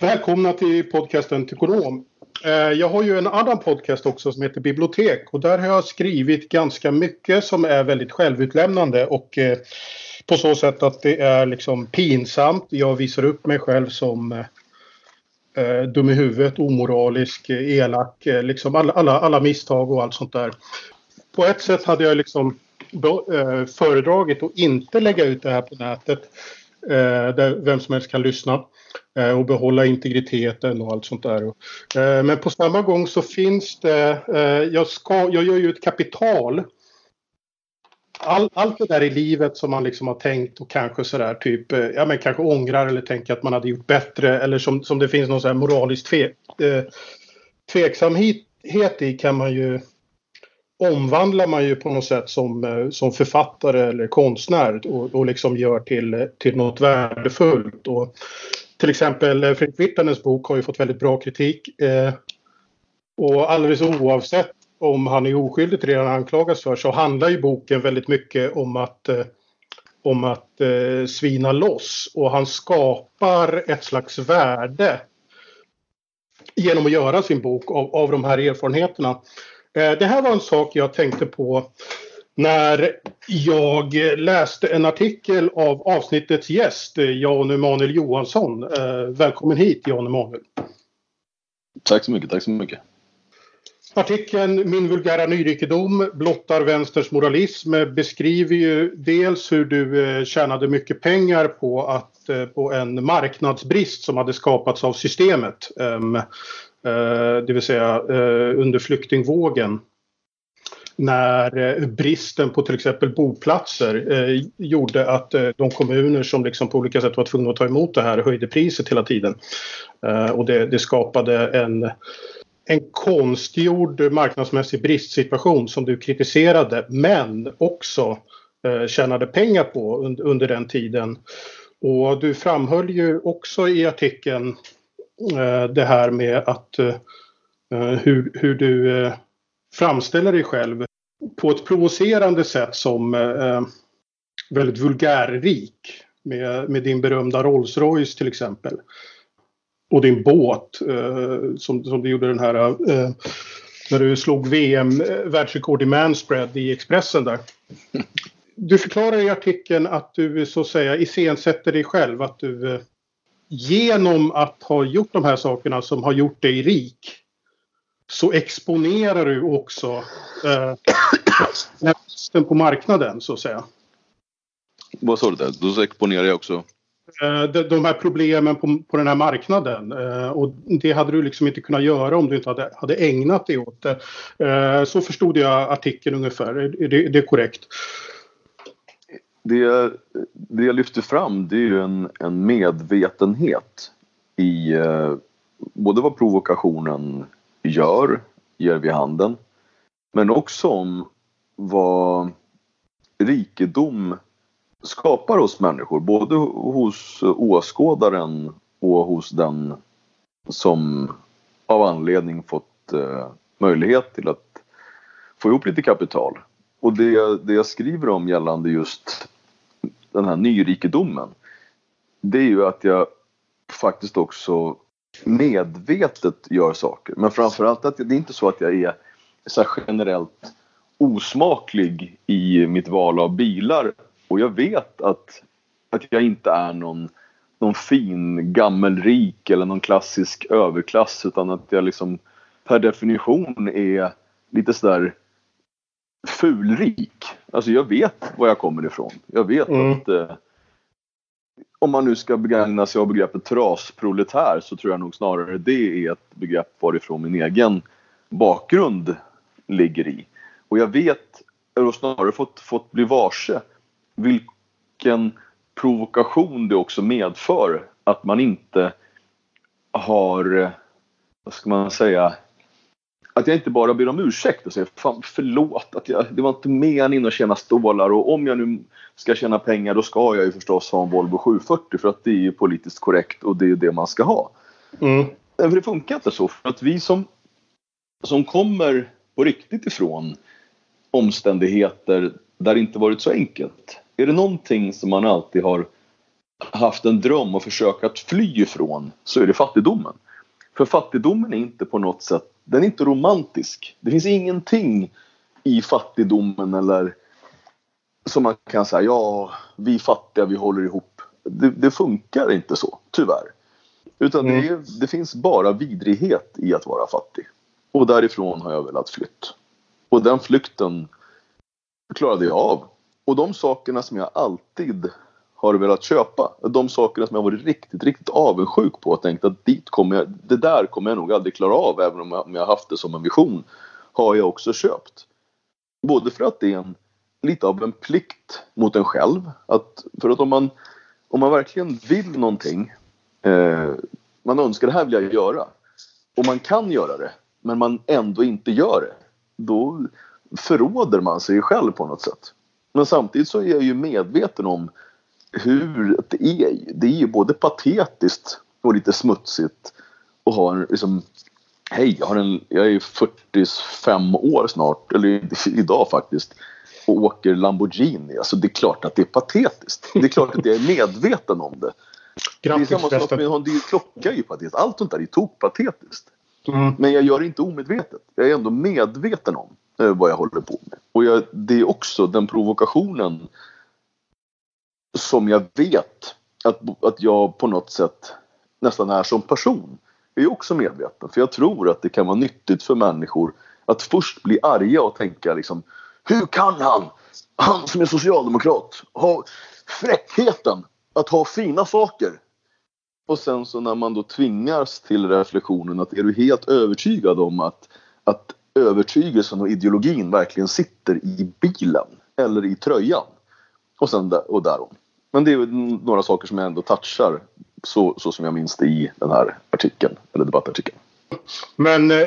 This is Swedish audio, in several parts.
Välkomna till podcasten Tykonom. Eh, jag har ju en annan podcast också som heter Bibliotek och där har jag skrivit ganska mycket som är väldigt självutlämnande och eh, på så sätt att det är liksom pinsamt. Jag visar upp mig själv som eh, dum i huvudet, omoralisk, elak, liksom alla, alla, alla misstag och allt sånt där. På ett sätt hade jag liksom föredragit att inte lägga ut det här på nätet där vem som helst kan lyssna. Eh, och behålla integriteten och allt sånt där. Eh, men på samma gång så finns det, eh, jag, ska, jag gör ju ett kapital. All, allt det där i livet som man liksom har tänkt och kanske sådär typ, ja men kanske ångrar eller tänker att man hade gjort bättre eller som, som det finns någon sån här moralisk tve, tveksamhet i kan man ju omvandlar man ju på något sätt som, som författare eller konstnär och, och liksom gör till, till något värdefullt. Och till exempel eh, Fredrik Virtanens bok har ju fått väldigt bra kritik. Eh, och alldeles oavsett om han är oskyldig till det han anklagas för så handlar ju boken väldigt mycket om att, eh, om att eh, svina loss. Och han skapar ett slags värde genom att göra sin bok av, av de här erfarenheterna. Eh, det här var en sak jag tänkte på när jag läste en artikel av avsnittets gäst, Jan Emanuel Johansson. Eh, välkommen hit Jan Emanuel. Tack så mycket, tack så mycket. Artikeln Min vulgära nyrikedom blottar vänsterns moralism beskriver ju dels hur du eh, tjänade mycket pengar på, att, eh, på en marknadsbrist som hade skapats av systemet. Ehm, det vill säga under flyktingvågen när eh, bristen på till exempel boplatser eh, gjorde att eh, de kommuner som liksom på olika sätt var tvungna att ta emot det här höjde priset hela tiden. Eh, och det, det, skapade en, en konstgjord marknadsmässig bristsituation som du kritiserade men också eh, tjänade pengar på under, under den tiden. Och du framhöll ju också i artikeln eh, det här med att eh, eh hur, hur du eh, framställer dig själv på ett provocerande sätt som eh, eh, väldigt vulgärrik. Med, med din berömda Rolls Royce till exempel. Och din båt eh, som, som du gjorde den här eh, när du slog VM eh, världsrekord i manspread i Expressen där. Du förklarar i artikeln att du så att säga iscensätter dig själv. Att du eh, genom att ha gjort de här sakerna som har gjort dig rik så exponerar du också eh, bristen på marknaden så att säga. Vad sa du där? Då exponerar jag också? Eh, de, de här problemen på, på den här marknaden. Eh, och det hade du liksom inte kunnat göra om du inte hade, hade ägnat dig åt det. Eh, så förstod jag artikeln ungefär. Är det, det är korrekt? Det, det jag lyfter fram det är ju en, en medvetenhet i eh, både vad provokationen gör, ger vid handen. Men också om vad rikedom skapar hos människor. Både hos åskådaren och hos den som av anledning fått eh, möjlighet till att få ihop lite kapital. Och det, det jag skriver om gällande just den här nyrikedomen det är ju att jag faktiskt också medvetet gör saker. Men framförallt att det är inte så att jag är så generellt osmaklig i mitt val av bilar. Och jag vet att, att jag inte är någon, någon fin gammelrik eller någon klassisk överklass utan att jag liksom per definition är lite sådär fulrik. Alltså jag vet var jag kommer ifrån. Jag vet mm. att eh, om man nu ska begagna sig av begreppet trasproletär så tror jag nog snarare det är ett begrepp varifrån min egen bakgrund ligger i. Och jag vet, eller snarare fått, fått bli varse, vilken provokation det också medför att man inte har, vad ska man säga, att jag inte bara ber om ursäkt och säger fan förlåt att jag, det var inte meningen att tjäna stålar och om jag nu ska tjäna pengar då ska jag ju förstås ha en Volvo 740 för att det är ju politiskt korrekt och det är det man ska ha. Mm. För det funkar inte så för att vi som, som kommer på riktigt ifrån omständigheter där det inte varit så enkelt. Är det någonting som man alltid har haft en dröm och försökt att fly ifrån så är det fattigdomen. För fattigdomen är inte på något sätt, den är inte romantisk. Det finns ingenting i fattigdomen eller som man kan säga, ja, vi fattiga, vi håller ihop. Det, det funkar inte så, tyvärr. Utan mm. det, är, det, finns bara vidrighet i att vara fattig. Och därifrån har jag velat flytt. Och den flykten klarade jag av. Och de sakerna som jag alltid har velat köpa, de sakerna som jag varit riktigt, riktigt avundsjuk på och tänkt att dit kommer jag, det där kommer jag nog aldrig klara av även om jag, om jag haft det som en vision, har jag också köpt. Både för att det är en, lite av en plikt mot en själv. Att, för att om man, om man verkligen vill någonting, eh, man önskar det här vill jag göra och man kan göra det men man ändå inte gör det. Då förråder man sig själv på något sätt. Men samtidigt så är jag ju medveten om hur det är. Det är ju både patetiskt och lite smutsigt att ha en liksom Hej, jag, har en, jag är 45 år snart, eller idag faktiskt, och åker Lamborghini. Alltså det är klart att det är patetiskt. Det är klart att jag är medveten om det. Grattis, det är samma sak med en klocka är ju patetiskt. Allt sånt där är tokpatetiskt. Mm. Men jag gör det inte omedvetet. Jag är ändå medveten om eh, vad jag håller på med. Och jag, det är också den provokationen som jag vet att, att jag på något sätt nästan är som person. är är också medveten. För jag tror att det kan vara nyttigt för människor att först bli arga och tänka liksom Hur kan han, han som är socialdemokrat, ha fräckheten att ha fina saker och sen så när man då tvingas till reflektionen att är du helt övertygad om att, att övertygelsen och ideologin verkligen sitter i bilen eller i tröjan och sen där, och därom. Men det är några saker som jag ändå touchar så, så som jag minns det i den här artikeln eller debattartikeln. Men äh,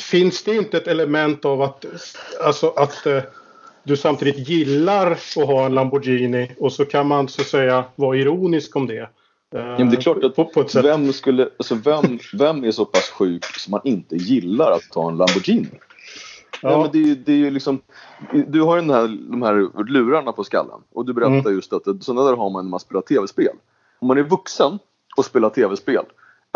finns det inte ett element av att, alltså att äh, du samtidigt gillar att ha en Lamborghini och så kan man så att säga vara ironisk om det. Ja, det är klart att på, på sätt. Vem, skulle, alltså vem, vem är så pass sjuk som man inte gillar att ta en Lamborghini? Ja. ja men det, det är ju liksom, du har ju den här, de här lurarna på skallen och du berättar mm. just att sådana där har man när man spelar tv-spel. Om man är vuxen och spelar tv-spel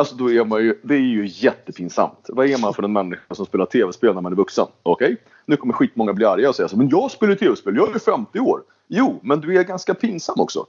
Alltså då är man ju, det är ju jättepinsamt. Vad är man för en människa som spelar tv-spel när man är vuxen? Okej, okay. nu kommer skitmånga bli arga och säga så men jag spelar tv-spel, jag är 50 år. Jo, men du är ganska pinsam också.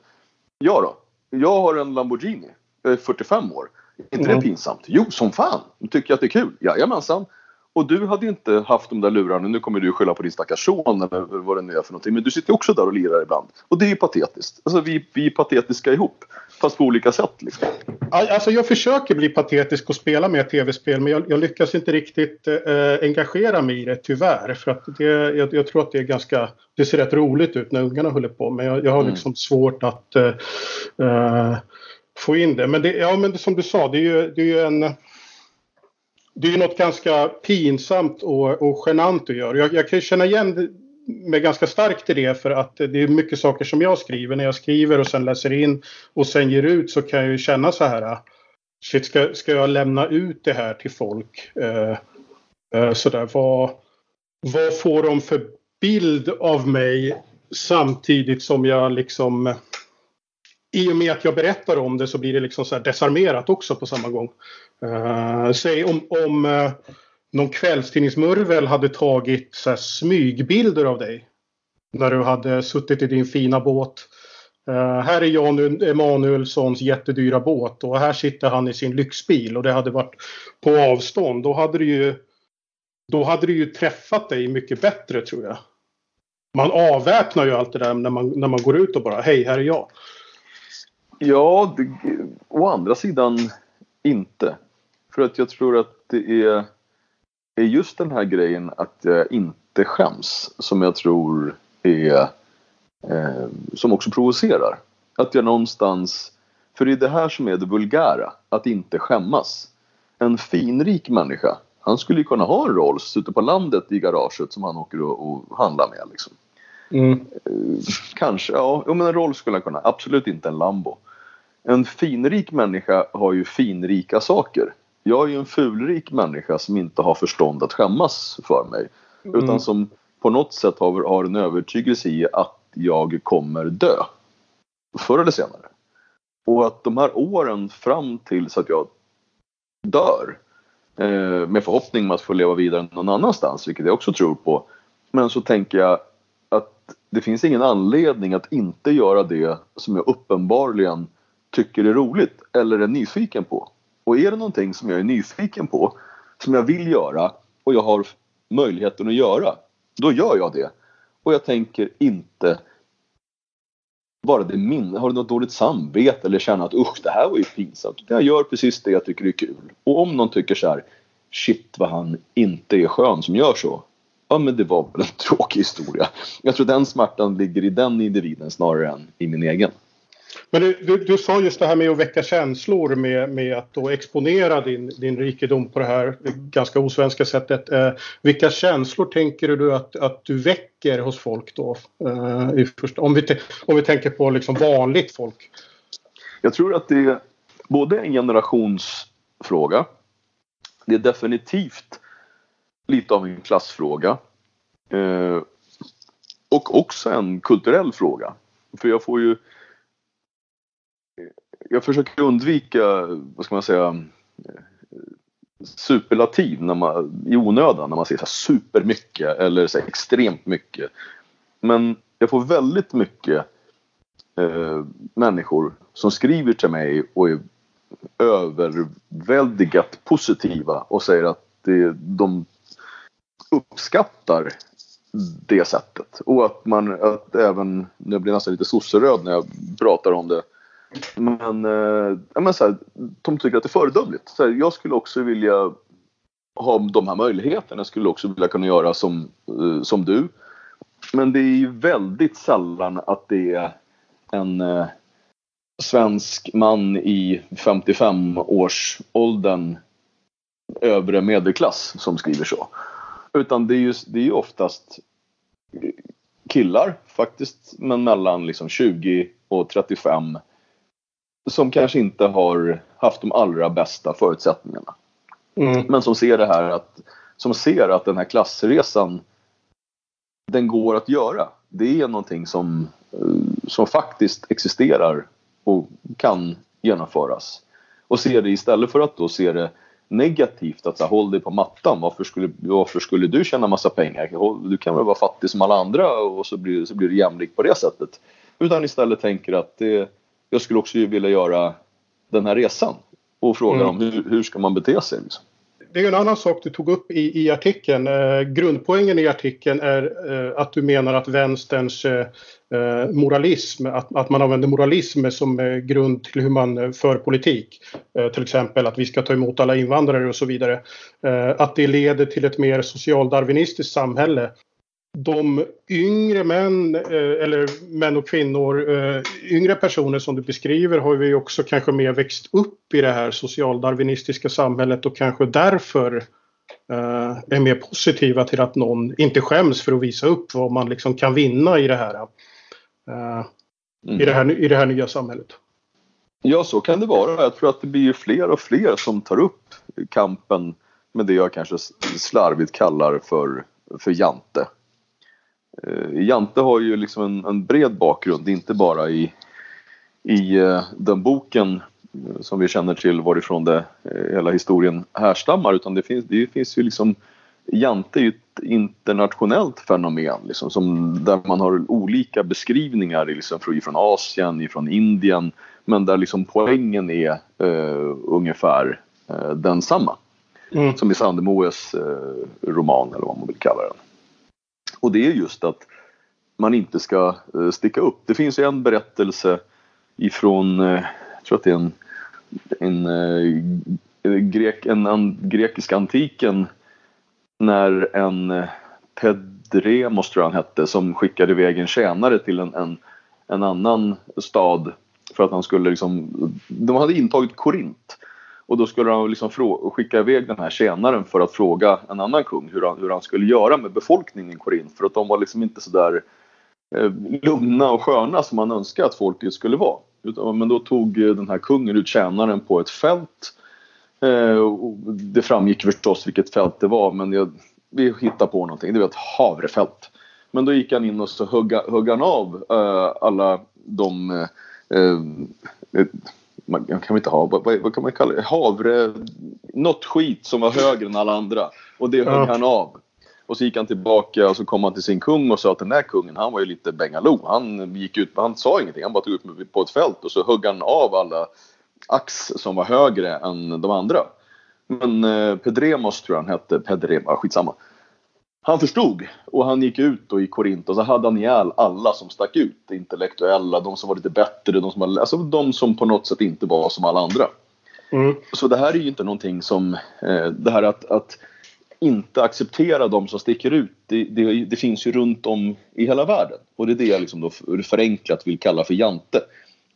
Ja då, jag har en Lamborghini. Jag är 45 år. Är inte mm. det pinsamt? Jo, som fan! Tycker jag att det är kul? Jajamensan. Och du hade inte haft de där lurarna. Nu kommer du skylla på din stackars son eller vad det nu är för någonting. Men du sitter också där och lirar ibland. Och det är ju patetiskt. Alltså vi, vi är patetiska ihop. Fast på olika sätt liksom. Alltså jag försöker bli patetisk och spela med tv-spel. Men jag, jag lyckas inte riktigt eh, engagera mig i det tyvärr. För att det, jag, jag, tror att det är ganska... Det ser rätt roligt ut när ungarna håller på. Men jag, jag har mm. liksom svårt att eh, eh, få in det. Men, det, ja, men som du sa, det är ju, det är ju en det är ju något ganska pinsamt och, och genant du gör. Jag, jag kan känna igen mig ganska starkt i det för att det är mycket saker som jag skriver. När jag skriver och sen läser in och sen ger ut så kan jag ju känna så här. Shit, ska, ska jag lämna ut det här till folk? Eh, eh, sådär, vad, vad får de för bild av mig samtidigt som jag liksom i och med att jag berättar om det så blir det liksom så desarmerat också på samma gång. Uh, säg om, om uh, någon kvällstidningsmurvel hade tagit så här, smygbilder av dig. När du hade suttit i din fina båt. Uh, här är Jan Emanuelssons jättedyra båt och här sitter han i sin lyxbil och det hade varit på avstånd. Då hade du ju, då hade du ju träffat dig mycket bättre tror jag. Man avväpnar ju allt det där när man, när man går ut och bara hej, här är jag. Ja, det, å andra sidan inte. För att jag tror att det är, är just den här grejen att jag inte skäms som jag tror är eh, som också provocerar. Att jag någonstans, för det är det här som är det vulgära, att inte skämmas. En finrik människa, han skulle ju kunna ha en Rolls ute på landet i garaget som han åker och, och handlar med. Liksom. Mm. Eh, kanske, ja, men en Rolls skulle han kunna, absolut inte en Lambo. En finrik människa har ju finrika saker. Jag är ju en fulrik människa som inte har förstånd att skämmas för mig. Mm. Utan som på något sätt har, har en övertygelse i att jag kommer dö. förr eller senare. Och att de här åren fram till så att jag dör eh, med förhoppning om att få leva vidare någon annanstans, vilket jag också tror på. Men så tänker jag att det finns ingen anledning att inte göra det som jag uppenbarligen tycker är roligt eller är nyfiken på. Och är det någonting som jag är nyfiken på, som jag vill göra och jag har möjligheten att göra, då gör jag det. Och jag tänker inte bara det minne, har du något dåligt samvete eller känna att usch det här var ju pinsamt. Jag gör precis det jag tycker är kul. Och om någon tycker så här, shit vad han inte är skön som gör så. Ja men det var väl en tråkig historia. Jag tror den smärtan ligger i den individen snarare än i min egen. Men du, du, du, sa just det här med att väcka känslor med, med att då exponera din, din rikedom på det här ganska osvenska sättet. Eh, vilka känslor tänker du att, att du väcker hos folk då? Eh, första, om, vi, om vi tänker på liksom vanligt folk. Jag tror att det är både en generationsfråga. Det är definitivt lite av en klassfråga. Eh, och också en kulturell fråga. För jag får ju jag försöker undvika, vad ska man säga, superlativ när man, i onödan när man säger så supermycket eller så extremt mycket. Men jag får väldigt mycket eh, människor som skriver till mig och är överväldigat positiva och säger att det, de uppskattar det sättet. Och att man att även, nu blir nästan lite sosseröd när jag pratar om det, men, eh, men så här, de tycker att det är föredömligt. Så här, jag skulle också vilja ha de här möjligheterna. Jag skulle också vilja kunna göra som, eh, som du. Men det är ju väldigt sällan att det är en eh, svensk man i 55-årsåldern övre medelklass som skriver så. Utan det är ju, det är ju oftast killar faktiskt, men mellan liksom 20 och 35 som kanske inte har haft de allra bästa förutsättningarna. Mm. Men som ser det här att, som ser att den här klassresan den går att göra. Det är någonting som, eh, som faktiskt existerar och kan genomföras. Och ser det istället för att då se det negativt att så här, håll dig på mattan. Varför skulle, varför skulle du tjäna massa pengar? Du kan väl vara fattig som alla andra och så blir, så blir du jämlik på det sättet. Utan istället tänker att det, jag skulle också vilja göra den här resan. Och fråga mm. hur, hur ska man bete sig. Liksom. Det är en annan sak du tog upp i, i artikeln. Eh, grundpoängen i artikeln är eh, att du menar att vänsterns eh, eh moralism, att, att man använder moralism som eh, grund till hur man eh, för politik. till exempel att vi ska ta emot alla invandrare och så vidare. att det leder till ett mer socialdarwinistiskt samhälle de yngre män eh, eller män och kvinnor, eh, yngre personer som du beskriver har vi också kanske mer växt upp i det här socialdarwinistiska samhället och kanske därför eh, är mer positiva till att någon inte skäms för att visa upp vad man liksom kan vinna i det här. I, det här i det här nya samhället. Ja, så kan det vara. Jag tror att det blir fler och fler som tar upp kampen med det jag kanske slarvigt kallar för, för jante. Eh, Jante har ju liksom en, en, bred bakgrund, inte bara i, i uh, den boken uh, som vi känner till varifrån det, uh, hela historien härstammar utan det finns, det finns ju liksom Jante är ju ett internationellt fenomen liksom, som, där man har olika beskrivningar liksom, från Asien, från Indien men där liksom poängen är ungefär densamma. Mm. Som i Sandemoes roman eller vad man vill kalla den. Och det är just att man inte ska eh, sticka upp. Det finns en berättelse ifrån, eh, jag tror att det är en, en, eh, grek, en, en grekisk antiken när en Pedremos tror jag han hette som skickade iväg en tjänare till en, en, en annan stad för att han skulle liksom, de hade intagit Korint och då skulle han liksom skicka iväg den här tjänaren för att fråga en annan kung hur han, hur han skulle göra med befolkningen i Korint. För att de var liksom inte sådär eh, lugna och sköna som man önskade att folket skulle vara. Men då tog eh, den här kungen ut tjänaren på ett fält. Eh, det framgick förstås vilket fält det var men jag, vi hittade på någonting. Det var ett havrefält. Men då gick han in och så högg, högg han av eh, alla de eh, eh man kan inte ha, vad, vad, kan man kalla det, havre, något skit som var högre än alla andra. Och det högg ja. han av. Och så gick han tillbaka och så kom han till sin kung och sa att den där kungen han var ju lite bengaloo. Han gick ut, han sa ingenting, han bara tog ut på ett fält och så högg han av alla ax som var högre än de andra. Men eh, Pedremos tror jag han hette, Pedrema, skitsamma. Han förstod och han gick ut då i Korint och så hade han ihjäl alla som stack ut. Intellektuella, de som var lite bättre, de som, alltså de som på något sätt inte var som alla andra. Mm. Så det här är ju inte någonting som, eh, det här att, att inte acceptera de som sticker ut, det, det, det, finns ju runt om i hela världen. Och det är det jag liksom då förenklat vill kalla för jante.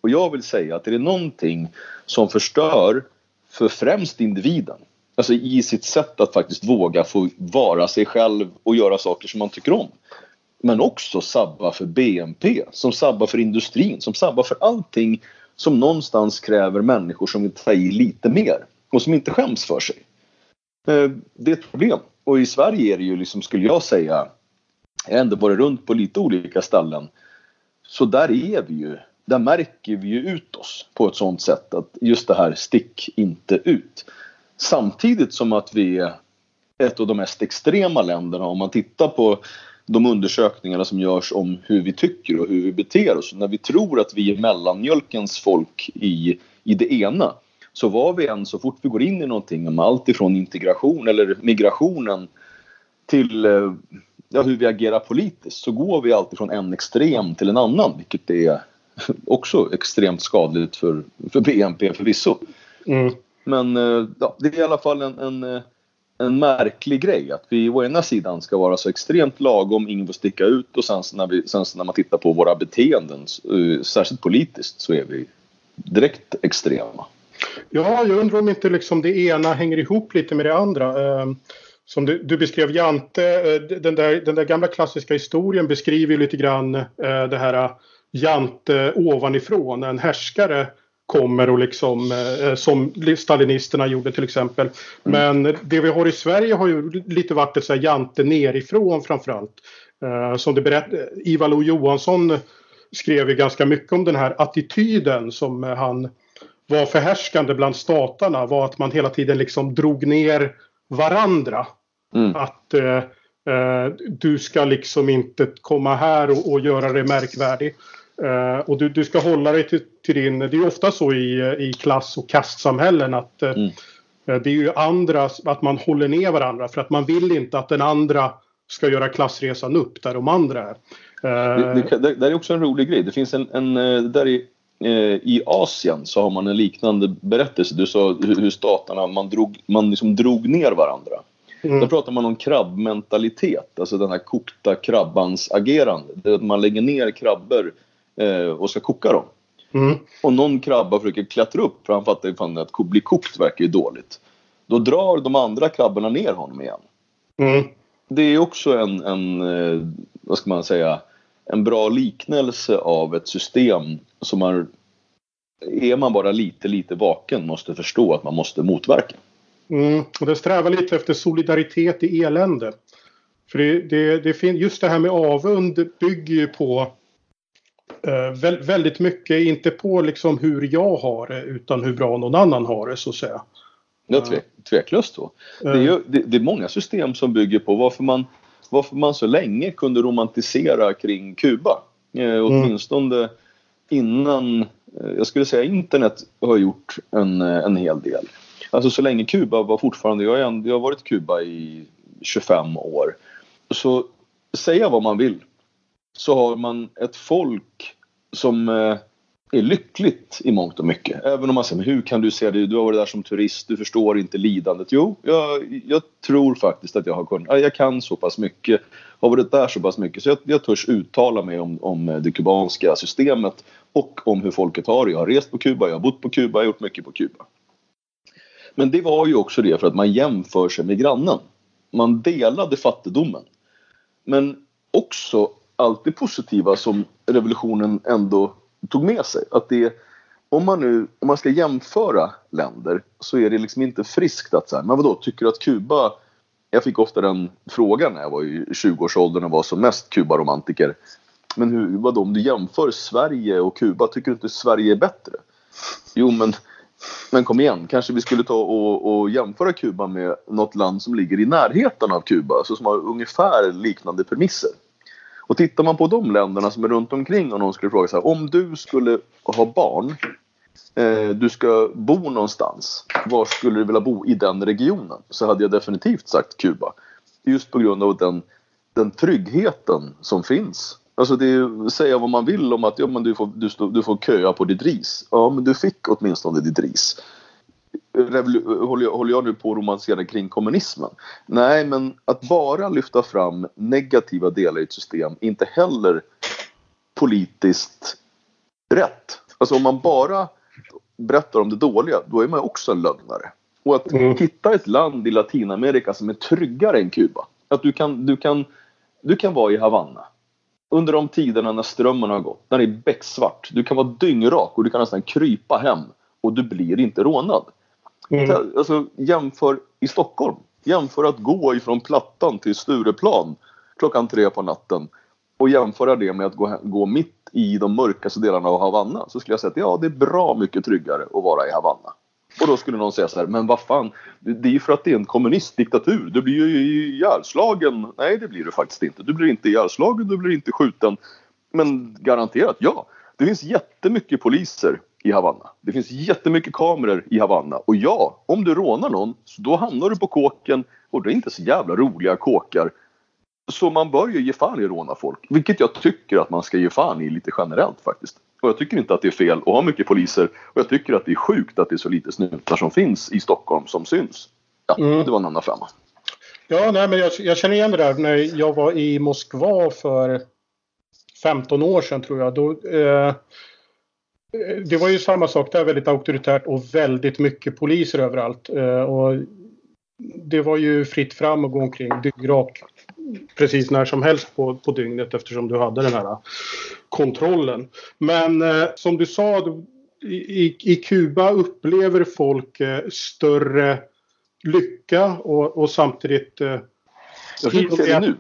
Och jag vill säga att är det någonting som förstör för främst individen, alltså i sitt sätt att faktiskt våga få vara sig själv och göra saker som man tycker om. Men också sabba för BNP, som sabbar för industrin, som sabbar för allting som någonstans kräver människor som vill ta i lite mer och som inte skäms för sig. Eh, det är ett problem. Och i Sverige är det ju liksom, skulle jag säga, jag har ändå varit runt på lite olika ställen. Så där är vi ju, där märker vi ju ut oss på ett sånt sätt att just det här stick inte ut. Samtidigt som att vi är ett av de mest extrema länderna om man tittar på de undersökningarna som görs om hur vi tycker och hur vi beter oss. När vi tror att vi är mellanmjölkens folk i, i det ena så var vi än så fort vi går in i någonting om allt ifrån integration eller migrationen till eh, ja, hur vi agerar politiskt så går vi alltid från en extrem till en annan vilket är också extremt skadligt för, för BNP förvisso. Mm. Men eh, ja, det är i alla fall en, en, eh, en märklig grej att vi å ena sidan ska vara så extremt lagom, ingen får sticka ut och sen när, vi, sen när man tittar på våra beteenden, eh, särskilt politiskt, så är vi direkt extrema. Ja, jag undrar om inte liksom det ena hänger ihop lite med det andra. Ehm, som du, du beskrev Jante, den där, den där gamla klassiska historien beskriver lite grann det här Jante ovanifrån, en härskare kommer och liksom som stalinisterna gjorde till exempel. Men det vi har i Sverige har ju lite varit ett så här Jante nerifrån framförallt. Som det berätt, Ivar Lo Johansson skrev ju ganska mycket om den här attityden som han var förhärskande bland staterna var att man hela tiden liksom drog ner varandra. Mm. Att eh, eh, du ska liksom inte komma här och, och göra dig märkvärdig. Eh, och du, du, ska hålla dig till, till, din... Det är ofta så i, i klass och kastsamhällen att eh, mm. Eh, det är ju andra, att man håller ner varandra för att man vill inte att den andra ska göra klassresan upp där de andra är. Det, det, det, det är också en rolig grej. Det finns en, en där i i Asien så har man en liknande berättelse. Du sa hur staterna, man drog, man liksom drog ner varandra. Mm. Då pratar man om krabbmentalitet, alltså den här kokta krabbans agerande. Det är att man lägger ner krabbor eh, och ska koka dem. Mm. Och någon krabba försöker klättra upp för han fattar ju att bli kokt verkar ju dåligt. Då drar de andra krabborna ner honom igen. Mm. Det är också en, en, eh, vad ska man säga, en bra liknelse av ett system som man, är man bara lite, lite vaken måste förstå att man måste motverka. Mm, och det strävar lite efter solidaritet i elände. För det, det, det just det här med avund bygger ju på eh, väldigt mycket, inte på liksom hur jag har det utan hur bra någon annan har det så att säga. Ja, tve, tveklöst så. Det är, ju, det, det, är många system som bygger på varför man, varför man så länge kunde romantisera kring Kuba. Eh, mm. åtminstone mm innan, eh, jag skulle säga internet har gjort en, eh, en hel del. Alltså så länge Kuba var fortfarande, jag, är, jag har varit i Kuba i 25 år. Så säga vad man vill så har man ett folk som eh, är lyckligt i mångt och mycket. Även om man säger, men hur kan du se det? Du har varit där som turist, du förstår inte lidandet. Jo, jag, jag tror faktiskt att jag har kunnat, jag kan så pass mycket, har varit där så pass mycket så jag, jag törs uttala mig om, om det kubanska systemet och om hur folket har det. Jag har rest på Kuba, jag har bott på Kuba, jag har gjort mycket på Kuba. Men det var ju också det för att man jämför sig med grannen. Man delade fattigdomen. Men också allt det positiva som revolutionen ändå tog med sig. Att det, om man nu om man ska jämföra länder så är det liksom inte friskt att säga, men vadå, tycker du att Kuba jag fick ofta den frågan när jag var i 20-årsåldern och var som mest Kubaromantiker. Men hur, vadå, om du jämför Sverige och Kuba, tycker du inte Sverige är bättre? Jo, men, men kom igen, kanske vi skulle ta och, och jämföra Kuba med något land som ligger i närheten av Kuba, alltså som har ungefär liknande premisser. Och tittar man på de länderna som är runt omkring och någon skulle fråga så här, om du skulle ha barn, eh, du ska bo någonstans, var skulle du vilja bo i den regionen? Så hade jag definitivt sagt Kuba. Just på grund av den, den tryggheten som finns. Alltså det är, säga vad man vill om att ja, men du, får, du, du får köa på ditt ris. Ja, men du fick åtminstone ditt ris. Håller jag, håller jag nu på att romansera kring kommunismen? Nej, men att bara lyfta fram negativa delar i ett system är inte heller politiskt rätt. Alltså om man bara berättar om det dåliga, då är man också en lögnare. Och att mm. hitta ett land i Latinamerika som är tryggare än Kuba. Att du kan, du kan, du kan vara i Havanna under de tiderna när strömmen har gått, när det är becksvart. Du kan vara dyngrak och du kan nästan krypa hem och du blir inte rånad. Mm. Alltså, jämför i Stockholm. Jämför att gå ifrån Plattan till Stureplan klockan tre på natten och jämföra det med att gå, gå mitt i de mörkaste delarna av Havanna så skulle jag säga att ja, det är bra mycket tryggare att vara i Havanna. Och då skulle någon säga så här, men vad fan, det är ju för att det är en kommunistdiktatur. Du blir ju ihjälslagen. Nej, det blir du faktiskt inte. Du blir inte ihjälslagen, du blir inte skjuten. Men garanterat, ja. Det finns jättemycket poliser i Havanna. Det finns jättemycket kameror i Havanna. Och ja, om du rånar någon, så då hamnar du på kåken och det är inte så jävla roliga kåkar. Så man bör ju ge fan i att råna folk. Vilket jag tycker att man ska ge fan i lite generellt faktiskt. Och jag tycker inte att det är fel att ha mycket poliser. Och jag tycker att det är sjukt att det är så lite snutar som finns i Stockholm som syns. Ja, mm. det var en annan femma. Ja, nej, men jag, jag, känner igen det där när jag var i Moskva för 15 år sedan tror jag. Då, eh, det var ju samma sak där, väldigt auktoritärt och väldigt mycket poliser överallt. Eh, och det var ju fritt fram att gå omkring dyngrak precis när som helst på, på dygnet eftersom du hade den här kontrollen. Men eh, som du sa, i, i Kuba upplever folk eh, större lycka och, och samtidigt... Eh, jag skulle säga nu.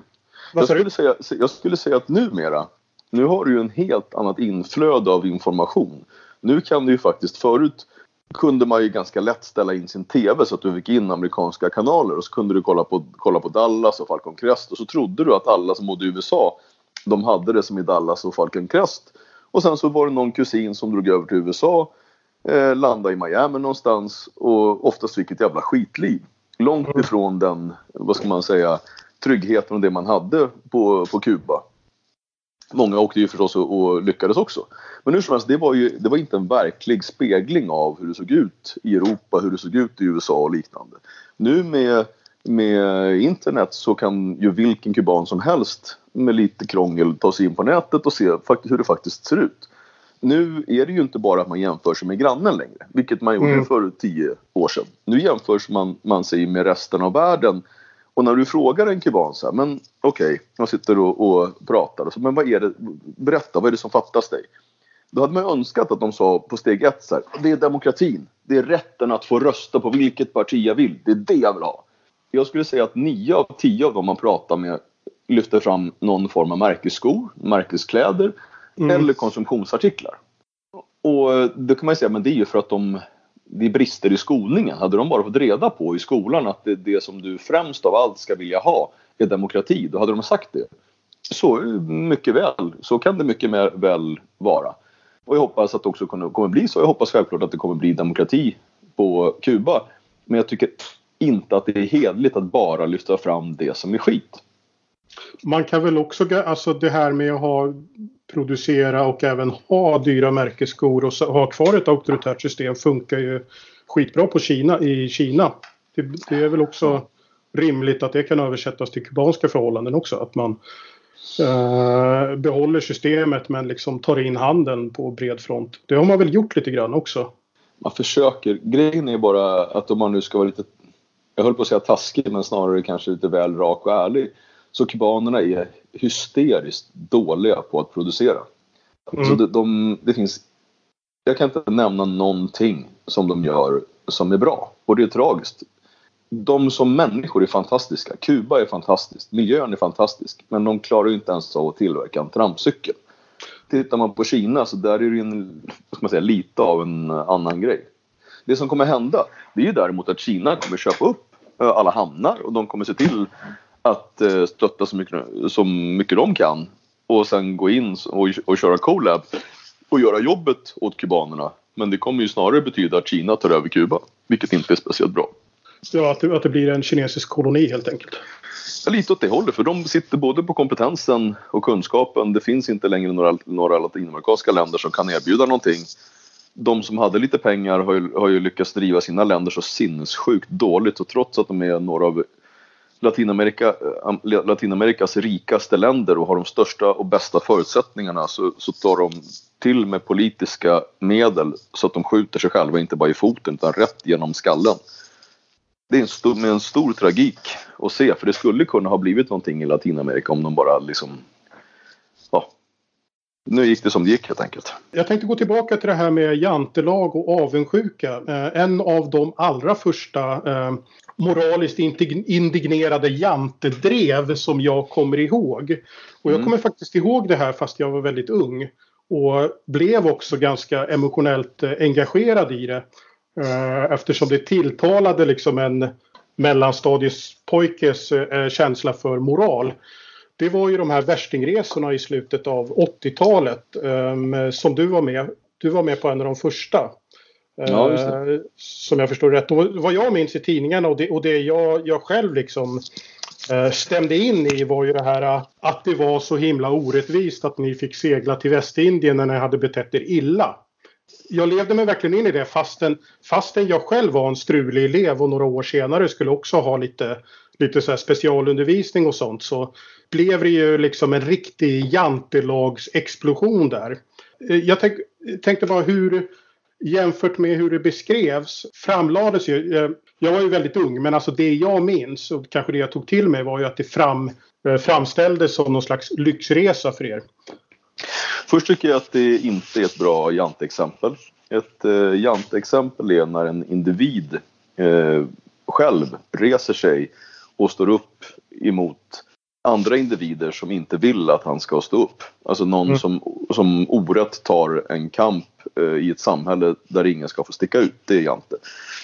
Jag skulle säga, jag skulle säga att numera, nu har du ju en helt annat inflöde av information. Nu kan du ju faktiskt förut kunde man ju ganska lätt ställa in sin TV så att du fick in amerikanska kanaler och så kunde du kolla på, kolla på Dallas och Falcon Crest och så trodde du att alla som bodde i USA de hade det som i Dallas och Falcon Crest. Och sen så var det någon kusin som drog över till USA, eh, landade i Miami någonstans och oftast fick ett jävla skitliv. Långt mm. ifrån den, vad ska man säga, tryggheten och det man hade på, på Kuba. Många åkte ju förstås och, och lyckades också. Men hur som helst, det var ju det var inte en verklig spegling av hur det såg ut i Europa, hur det såg ut i USA och liknande. Nu med, med internet så kan ju vilken kuban som helst med lite krångel ta sig in på nätet och se hur det faktiskt ser ut. Nu är det ju inte bara att man jämför sig med grannen längre, vilket man gjorde mm. för tio år sedan. Nu jämförs man, man sig med resten av världen och när du frågar en kuban så här, men okej, okay, jag sitter och, och pratar och så, men vad är det, berätta, vad är det som fattas dig? Då hade man önskat att de sa på steg ett så här, det är demokratin. Det är rätten att få rösta på vilket parti jag vill. Det är det jag vill ha. Jag skulle säga att nio av tio av dem man pratar med lyfter fram någon form av märkesskor, märkeskläder mm. eller konsumtionsartiklar. Och det kan man ju säga, men det är ju för att de det är brister i skolningen. Hade de bara fått reda på i skolan att det, det som du främst av allt ska vilja ha är demokrati, då hade de sagt det. Så mycket väl, så kan det mycket väl vara. Och jag hoppas att det också kommer bli så. Jag hoppas självklart att det kommer bli demokrati på Kuba. Men jag tycker inte att det är hedligt att bara lyfta fram det som är skit. Man kan väl också, alltså det här med att ha, producera och även ha dyra märkesskor och ha kvar ett auktoritärt system funkar ju skitbra på Kina, i Kina. Det, det är väl också rimligt att det kan översättas till kubanska förhållanden också. Att man eh, behåller systemet men liksom tar in handeln på bred front. Det har man väl gjort lite grann också. Man försöker. Grejen är bara att om man nu ska vara lite, jag höll på att säga taskig men snarare kanske lite väl rak och ärlig. Så kubanerna är hysteriskt dåliga på att producera. Mm. Så det, de, det finns, jag kan inte nämna någonting som de gör som är bra. Och det är tragiskt de som människor är fantastiska. Kuba är fantastiskt. Miljön är fantastisk. Men de klarar inte ens av att tillverka en trampcykel. tittar man på Kina så där är det en, ska man säga, lite av en annan grej. Det som kommer hända det är ju däremot att Kina kommer köpa upp eh, alla hamnar och de kommer se till att eh, stötta så mycket, så mycket de kan och sen gå in och, och köra collab och göra jobbet åt kubanerna. Men det kommer ju snarare betyda att Kina tar över Kuba, vilket inte är speciellt bra. Ja, att det, att det blir en kinesisk koloni helt enkelt. Ja, lite åt det hållet, för de sitter både på kompetensen och kunskapen. Det finns inte längre några, några latinamerikanska länder som kan erbjuda någonting. De som hade lite pengar har ju, har ju lyckats driva sina länder så sinnessjukt dåligt och trots att de är några av Latinamerika, eh, Latinamerikas rikaste länder och har de största och bästa förutsättningarna så, så tar de till med politiska medel så att de skjuter sig själva, inte bara i foten utan rätt genom skallen. Det är en stor, med en stor tragik att se för det skulle kunna ha blivit någonting i Latinamerika om de bara liksom nu gick det som det gick helt enkelt. Jag tänkte gå tillbaka till det här med jantelag och avundsjuka. Eh, en av de allra första eh, moraliskt indignerade jantedrev som jag kommer ihåg. Och jag mm. kommer faktiskt ihåg det här fast jag var väldigt ung. Och blev också ganska emotionellt eh, engagerad i det. Eftersom det tilltalade liksom en mellanstadiespojkes känsla för moral. Det var ju de här värstingresorna i slutet av 80-talet ehm, som du var med. Du var med på en av de första. Ja, eh, som jag förstår rätt. Och vad jag minns i tidningarna och det, och det jag, jag själv liksom stämde in i var ju det här att det var så himla orättvist att ni fick segla till Västindien när ni hade betett er illa jag levde mig verkligen in i det fastän, fastän jag själv var en strulig elev och några år senare skulle också ha lite, lite så specialundervisning och sånt så blev det ju liksom en riktig jantelagsexplosion där. Eh, jag tänk, tänkte bara hur jämfört med hur det beskrevs framlades ju. Eh, jag var ju väldigt ung men alltså det jag minns och kanske det jag tog till mig var ju att det fram, eh, framställdes som någon slags lyxresa för er. Först tycker jag att det inte är ett bra jantexempel. Ett eh, jantexempel är när en individ eh, själv reser sig och står upp emot andra individer som inte vill att han ska stå upp. Alltså någon mm. som, som orätt tar en kamp eh, i ett samhälle där ingen ska få sticka ut. Det är Jante.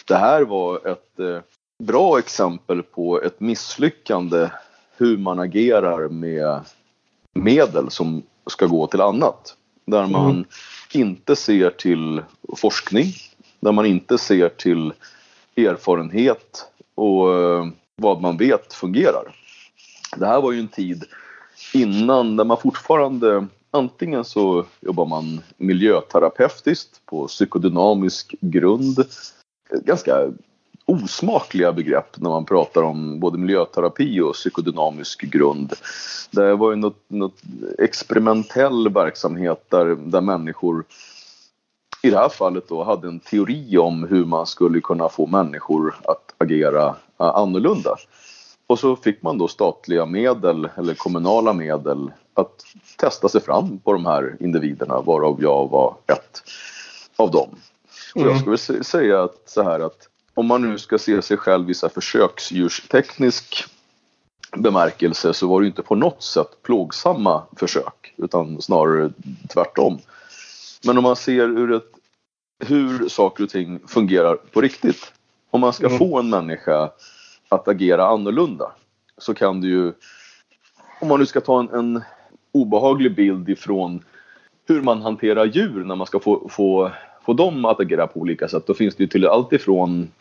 Det här var ett eh, bra exempel på ett misslyckande hur man agerar med medel som ska gå till annat. Där man mm. inte ser till forskning, där man inte ser till erfarenhet och eh, vad man vet fungerar. Det här var ju en tid innan där man fortfarande antingen så jobbar man miljöterapeutiskt på psykodynamisk grund. Ganska osmakliga begrepp när man pratar om både miljöterapi och psykodynamisk grund. Det var ju något, något experimentell verksamhet där, där människor i det här fallet då hade en teori om hur man skulle kunna få människor att agera annorlunda. Och så fick man då statliga medel eller kommunala medel att testa sig fram på de här individerna varav jag var ett av dem. Och jag mm. skulle säga att så här att om man nu ska se sig själv i försöksdjursteknisk bemärkelse så var det inte på något sätt plågsamma försök utan snarare tvärtom. Men om man ser ur ett, hur saker och ting fungerar på riktigt. Om man ska mm. få en människa att agera annorlunda så kan du ju, om man nu ska ta en, en obehaglig bild ifrån hur man hanterar djur när man ska få, få, få dem att agera på olika sätt. Då finns det ju till allt ifrån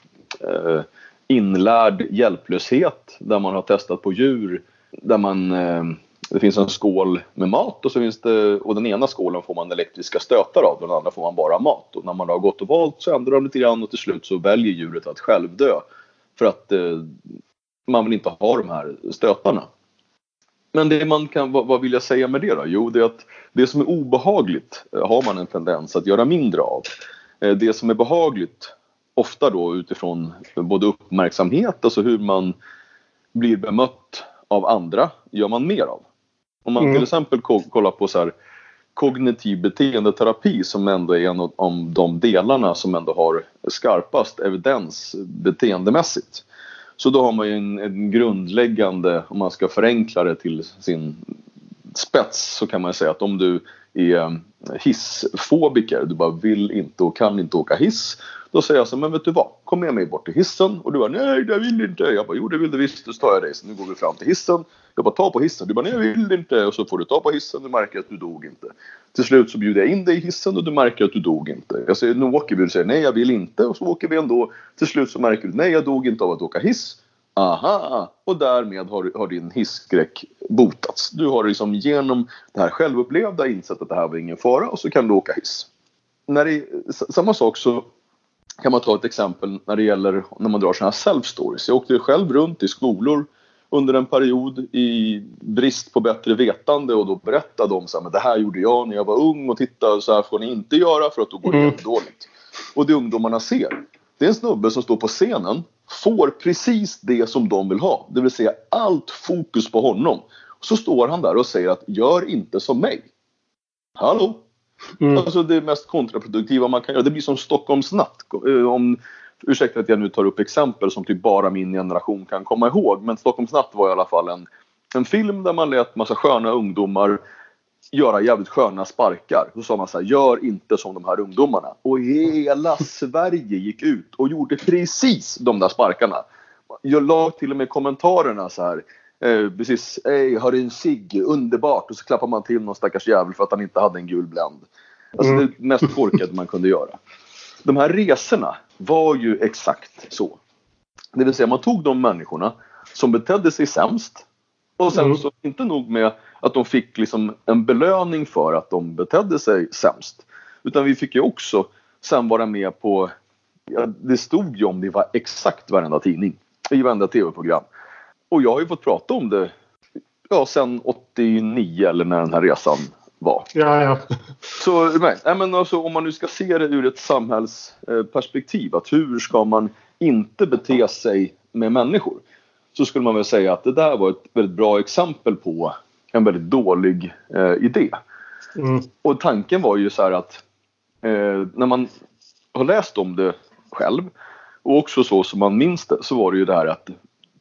eh, inlärd hjälplöshet där man har testat på djur där man eh, det finns en skål med mat och så finns det och den ena skålen får man elektriska stötar av och den andra får man bara mat och när man har gått och valt så ändrar de lite grann och till slut så väljer djuret att själv dö för att eh, man vill inte ha de här stötarna. Men det man kan, vad, vad vill jag säga med det då? Jo, det är att det som är obehagligt eh, har man en tendens att göra mindre av. Eh, det som är behagligt ofta då utifrån både uppmärksamhet, alltså hur man blir bemött av andra, gör man mer av. Om man mm. till exempel kollar på så här, kognitiv beteendeterapi som ändå är en av de delarna som ändå har skarpast evidens beteendemässigt. Så då har man ju en, en grundläggande, om man ska förenkla det till sin spets så kan man säga att om du är mm, hissfobiker. Du bara vill inte och kan inte åka hiss. Då säger jag så men vet du vad? Kom med mig bort till hissen. Och du bara, nej det vill inte. Jag bara, jo det vill du visst. Då tar jag dig. Så nu går vi fram till hissen. Jag bara, ta på hissen. Du bara, nej jag vill inte. Och så får du ta på hissen. Du märker att du dog inte. Till slut så bjuder jag in dig i hissen och du märker att du dog inte. Jag säger, nu åker vi. Du säger, nej jag vill inte. Och så åker vi ändå. Till slut så märker du, nej jag dog inte av att åka hiss. Aha! Och därmed har, har din hisskräck botats. Du har liksom genom det här självupplevda insett att det här var ingen fara och så kan du åka hiss. När det, samma sak så kan man ta ett exempel när det gäller när man drar sådana här self-stories. Jag åkte själv runt i skolor under en period i brist på bättre vetande och då berättade de så här, men det här gjorde jag när jag var ung och titta så här får ni inte göra för att då går det mm. dåligt. Och det ungdomarna ser, det är en snubbe som står på scenen, får precis det som de vill ha, det vill säga allt fokus på honom. Så står han där och säger att gör inte som mig. Hallå? Mm. Alltså det mest kontraproduktiva man kan göra. Det blir som Stockholmsnatt. Eh, om, ursäkta att jag nu tar upp exempel som typ bara min generation kan komma ihåg. Men Stockholmsnatt var i alla fall en, en film där man lät massa sköna ungdomar göra jävligt sköna sparkar. Då sa man så här, gör inte som de här ungdomarna. Och hela Sverige gick ut och gjorde precis de där sparkarna. Jag la till och med kommentarerna så här. Eh, precis, ej, har du en cigg? Underbart! Och så klappar man till någon stackars jävel för att han inte hade en gul bländ. Alltså mm. det mest korkade man kunde göra. De här resorna var ju exakt så. Det vill säga man tog de människorna som betedde sig sämst och sen mm. så inte nog med att de fick liksom en belöning för att de betedde sig sämst. Utan vi fick ju också sen vara med på, ja, det stod ju om det var exakt varenda tidning i varenda tv-program. Och jag har ju fått prata om det ja, sen 89 eller när den här resan var. Ja, ja. Så nej, men alltså, om man nu ska se det ur ett samhällsperspektiv, att hur ska man inte bete sig med människor? Så skulle man väl säga att det där var ett väldigt bra exempel på en väldigt dålig eh, idé. Mm. Och tanken var ju så här att eh, när man har läst om det själv och också så som man minns det så var det ju det här att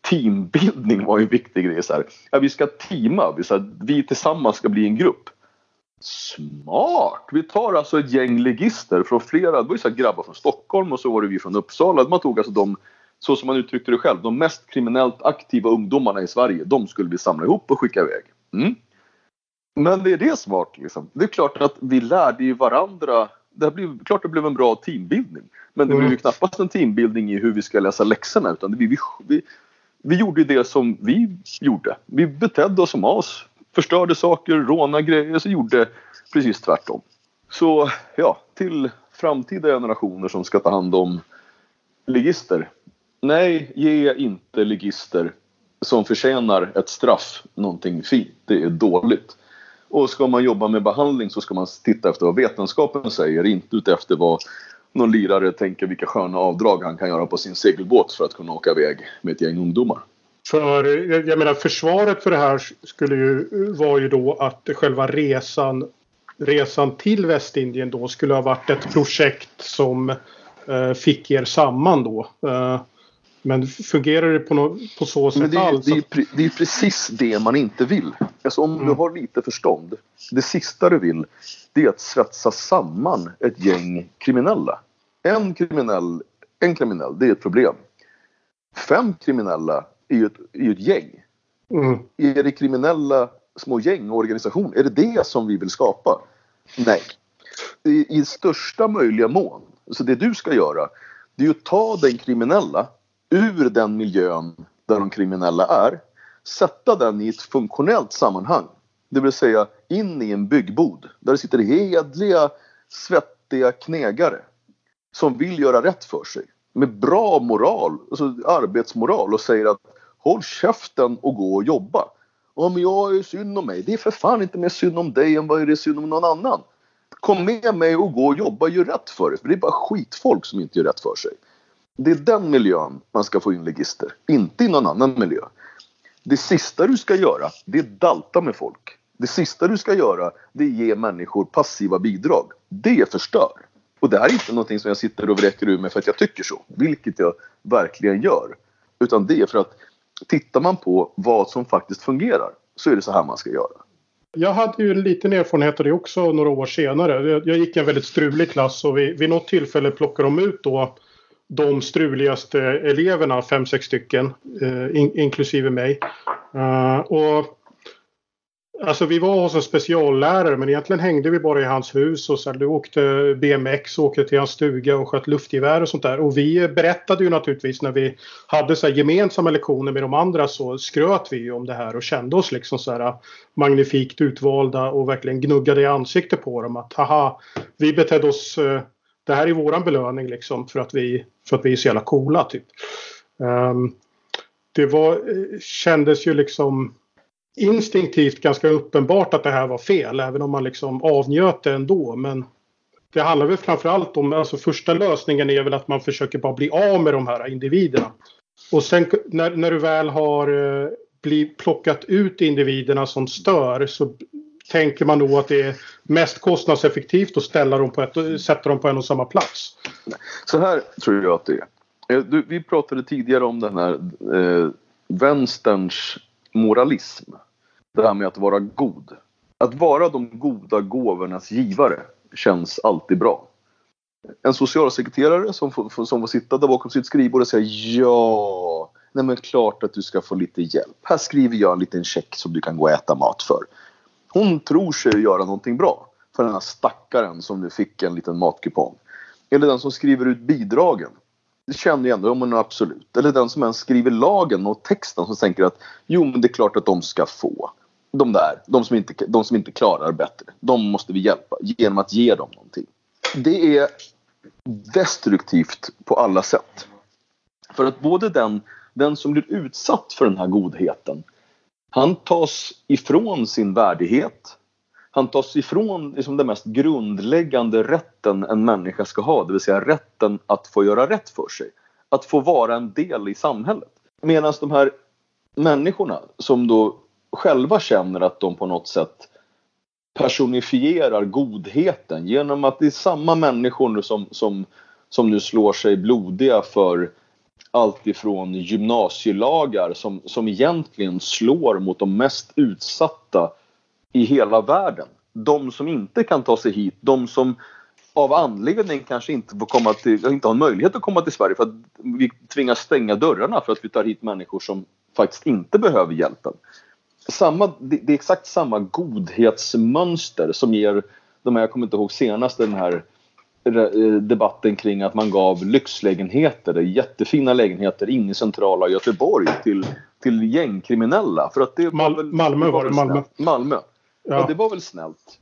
teambildning var en viktig grej. Så här. Ja, vi ska teama, vi, så här, vi tillsammans ska bli en grupp. Smart! Vi tar alltså ett gäng legister från flera, det var ju så grabbar från Stockholm och så var det vi från Uppsala. Man tog alltså de, så som man uttryckte det själv, de mest kriminellt aktiva ungdomarna i Sverige. De skulle vi samla ihop och skicka iväg. Mm. Men det är det smart liksom. Det är klart att vi lärde ju varandra. Det blev, klart det blev en bra teambildning. Men det blev ju mm. knappast en teambildning i hur vi ska läsa läxorna utan vi, vi, vi gjorde det som vi gjorde. Vi betedde oss som as. Förstörde saker, rånade grejer, så gjorde precis tvärtom. Så ja, till framtida generationer som ska ta hand om ligister. Nej, ge inte ligister som förtjänar ett straff någonting fint. Det är dåligt. Och ska man jobba med behandling så ska man titta efter vad vetenskapen säger, inte utefter vad någon lirare tänker vilka sköna avdrag han kan göra på sin segelbåt för att kunna åka iväg med ett gäng ungdomar. För jag menar försvaret för det här skulle ju vara ju då att själva resan resan till Västindien då skulle ha varit ett projekt som eh, fick er samman då. Eh, men fungerar det på, no på så sätt det, alls? Det är, det är precis det man inte vill. Alltså om mm. du har lite förstånd. Det sista du vill det är att svetsa samman ett gäng kriminella. En kriminell, en kriminell det är ett problem. Fem kriminella är ju ett, är ett gäng. Mm. Är det kriminella små gäng och organisation, är det det som vi vill skapa? Nej. I, i största möjliga mån. Så det du ska göra, det är att ta den kriminella ur den miljön där de kriminella är, sätta den i ett funktionellt sammanhang. Det vill säga in i en byggbod där det sitter hedliga, svettiga knegare som vill göra rätt för sig med bra moral, alltså arbetsmoral och säger att håll käften och gå och jobba. Ja, men jag är synd om mig. Det är för fan inte mer synd om dig än vad det är synd om någon annan. Kom med mig och gå och jobba gör rätt för dig. För det är bara skitfolk som inte gör rätt för sig. Det är den miljön man ska få in legister, inte i någon annan miljö. Det sista du ska göra, det är dalta med folk. Det sista du ska göra, det är ge människor passiva bidrag. Det förstör. Och det här är inte någonting som jag sitter och vräker ur mig för att jag tycker så, vilket jag verkligen gör. Utan det är för att tittar man på vad som faktiskt fungerar så är det så här man ska göra. Jag hade ju en liten erfarenhet av det också några år senare. Jag gick i en väldigt strulig klass och vid, vid något tillfälle plockade de ut då de struligaste eleverna, fem, sex stycken, eh, in, inklusive mig. Uh, och Alltså vi var hos en speciallärare men egentligen hängde vi bara i hans hus och så du åkte BMX och åkte till hans stuga och sköt luftgevär och sånt där. Och vi berättade ju naturligtvis när vi hade så gemensamma lektioner med de andra så skröt vi ju om det här och kände oss liksom så här ah, magnifikt utvalda och verkligen gnuggade i ansiktet på dem att haha vi betedde oss eh, det här är våran belöning liksom för att vi, för att vi är så jävla coola typ. Um, det var, eh, kändes ju liksom instinktivt ganska uppenbart att det här var fel även om man liksom avnjöt det ändå. Men det handlar väl framförallt om, alltså första lösningen är väl att man försöker bara bli av med de här individerna. Och sen när, när du väl har eh, plockat ut individerna som stör så tänker man nog att det är mest kostnadseffektivt att ställa dem på ett, sätta dem på en och samma plats. Så här tror jag att det är. Eh, du, vi pratade tidigare om den här eh, vänsterns moralism. Det här med att vara god. Att vara de goda gåvornas givare känns alltid bra. En socialsekreterare som får, som får sitta där bakom sitt skrivbord och säga ja, nej men klart att du ska få lite hjälp. Här skriver jag en liten check som du kan gå och äta mat för. Hon tror sig göra någonting bra för den här stackaren som nu fick en liten matkupong. Eller den som skriver ut bidragen. Det känner jag ändå, men absolut. Eller den som ens skriver lagen och texten som tänker att jo men det är klart att de ska få. De där, de som inte, de som inte klarar bättre. De måste vi hjälpa genom att ge dem någonting. Det är destruktivt på alla sätt. För att både den, den som blir utsatt för den här godheten han tas ifrån sin värdighet. Han tas ifrån liksom den mest grundläggande rätten en människa ska ha, det vill säga rätten att få göra rätt för sig. Att få vara en del i samhället. Medan de här människorna som då själva känner att de på något sätt personifierar godheten genom att det är samma människor som, som, som nu slår sig blodiga för allt ifrån gymnasielagar som, som egentligen slår mot de mest utsatta i hela världen. De som inte kan ta sig hit, de som av anledning kanske inte får komma till, inte har möjlighet att komma till Sverige för att vi tvingas stänga dörrarna för att vi tar hit människor som faktiskt inte behöver hjälpen. Samma, det är exakt samma godhetsmönster som ger de här, jag kommer inte ihåg senast den här Eh, debatten kring att man gav lyxlägenheter, jättefina lägenheter inne i centrala Göteborg till, till gängkriminella. För att det Mal väl, Malmö det var det, Malmö. Malmö. Ja. Och det var väl snällt.